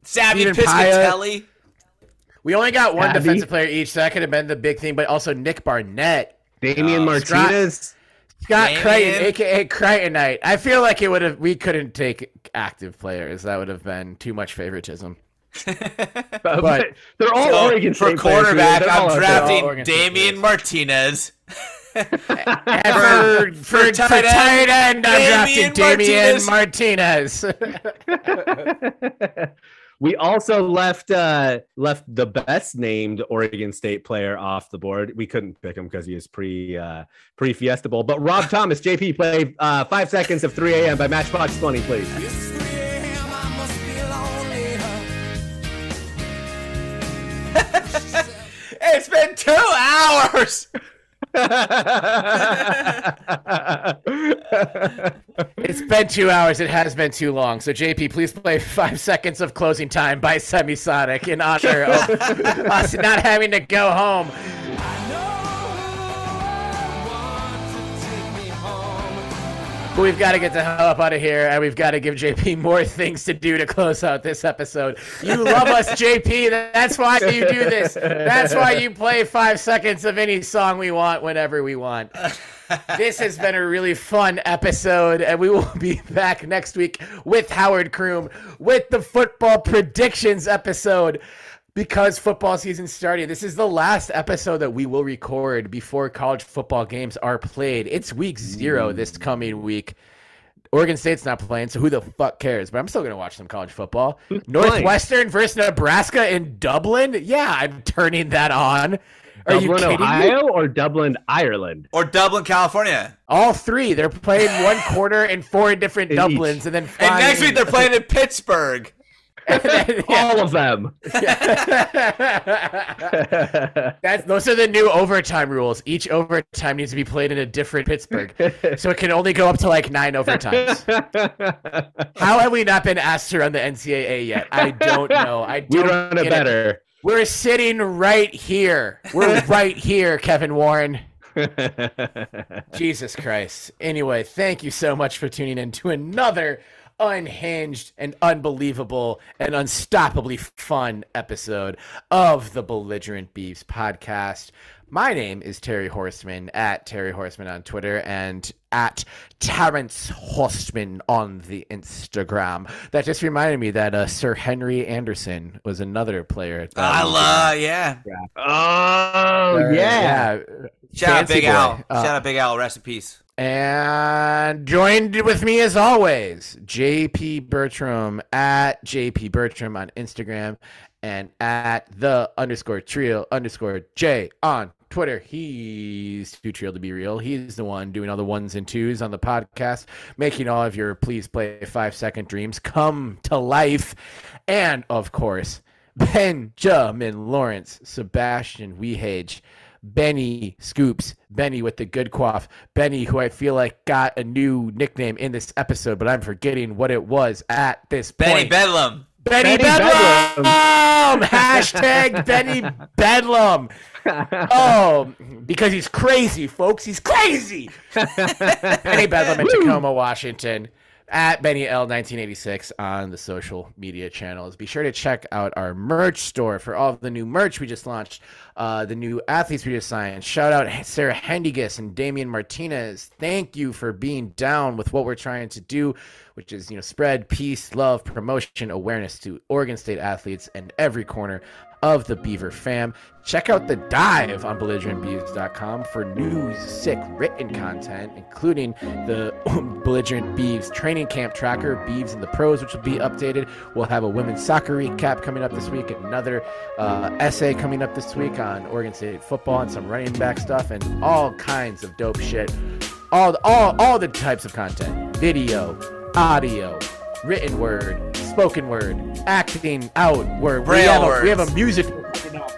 Sabby Steven Pyatt. Piscitelli. We only got one Abby. defensive player each, so that could have been the big thing. But also Nick Barnett, Damien Uh, Martinez. Scott Damien. Crichton, aka Crichtonite. I feel like it would have. We couldn't take active players. That would have been too much favoritism. [LAUGHS] But [LAUGHS] they're all So, Oregon for State players, quarterback, they're I'm out drafting Damien. Martinez. [LAUGHS] And for, for, for tight tight, end, end, I'm Damien drafting Damien Martinez. We also left uh left the best named Oregon State player off the board. We couldn't pick him because he is pre uh pre Fiesta Bowl. But Rob Thomas, JP, play uh five seconds of 3 a.m. by Matchbox 20, please. It's 3 a.m. I must be lonely. [LAUGHS] It's been two hours. [LAUGHS] [LAUGHS] it's been two hours. It has been too long. So JP, please play five seconds of closing time by Semisonic in honor of [LAUGHS] us not having to go home. But we've got to get the hell up out of here, and we've got to give JP [LAUGHS] more things to do to close out this episode. You love us, [LAUGHS] JP. That's why you do this. That's why you play five seconds of any song we want whenever we want. [LAUGHS] This has been a really fun episode, and we will be back next week with Howard Kroom with the football predictions episode because football season started. This is the last episode that we will record before college football games are played. It's week zero this mm. coming week. Oregon State's not playing, so who the fuck cares? But I'm still gonna watch some college football. Northwestern versus Nebraska in Dublin. Yeah, I'm turning that on. Are you Dublin, kidding me? Ohio or Dublin, Ireland? Or Dublin, California. All three. They're playing one quarter in four different In Dublins, each. and then And next week they're playing in [LAUGHS] Pittsburgh. Yeah. All of [LAUGHS] them. [LAUGHS] That's those are the new overtime rules. Each overtime needs to be played in a different Pittsburgh, [LAUGHS] so it can only go up to like nine overtimes. How have we not been asked to run the NCAA yet? I don't know. I we don't run it better. We're sitting right here. We're right here, Kevin Warren. Jesus Christ. Anyway, thank you so much for tuning in to another unhinged and unbelievable and unstoppably fun episode of the Belligerent Beavs podcast. My name is Terry Horseman at Terry Horseman on Twitter and at Terrence Horseman on the Instagram. That just reminded me that uh, Sir Henry Anderson was another player. that I was- love, yeah. Oh Sir- yeah. Shout out Big boy. Al. Uh, Shout out Big Al. Rest in peace. And joined with me as always, JP Bertram at JP Bertram on Instagram and at the underscore trio underscore J on Twitter. He's too trio to be real. He's the one doing all the ones and twos on the podcast, making all of your please play five second dreams come to life. And of course, Benjamin Lawrence, Sebastian Wehage. Benny Scoops, Benny with the good quaff, Benny, who I feel like got a new nickname in this episode, but I'm forgetting what it was at this Benny point. Bedlam. Benny, Benny Bedlam! [LAUGHS] Hashtag Benny Bedlam. [LAUGHS] Oh, because he's crazy, folks. He's crazy. [LAUGHS] Benny Bedlam in Tacoma, Washington. At Benny L1986 on the social media channels. Be sure to check out our merch store for all of the new merch we just launched, uh, the new athletes we just signed. Shout out Sarah Hendigas and Damien Martinez. Thank you for being down with what we're trying to do, which is you know spread peace, love, promotion, awareness to Oregon State athletes and every corner of the Beaver fam. Check out the dive on belligerentbeavs.com for new sick written content, including the [CLEARS THROAT] Belligerent Beavs training camp tracker, Beavs and the Pros, which will be updated. We'll have a women's soccer recap coming up this week, another uh, essay coming up this week on Oregon State football and some running back stuff, and all kinds of dope shit. All, all, all the types of content video, audio, written word, spoken word, acting out word. we Braille have a, we have a music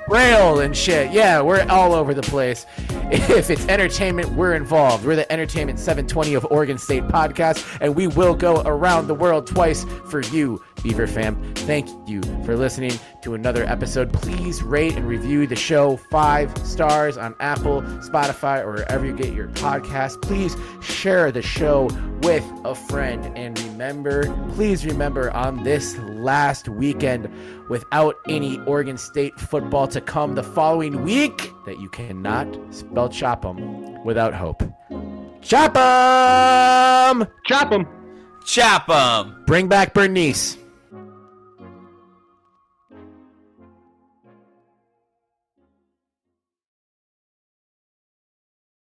braille and shit. Yeah, we're all over the place. [LAUGHS] If it's entertainment, we're involved. We're the Entertainment 720 of Oregon State podcast, and we will go around the world twice for you, Beaver fam. Thank you for listening to another episode. Please rate and review the show five stars on Apple, Spotify, or wherever you get your podcast. Please share the show with a friend. And remember, please remember on this last weekend, without any Oregon State football to come the following week, that you cannot spell chop chop 'em without hope. Chop Chop 'em! Chop them. Chop 'em. Bring back Bernice.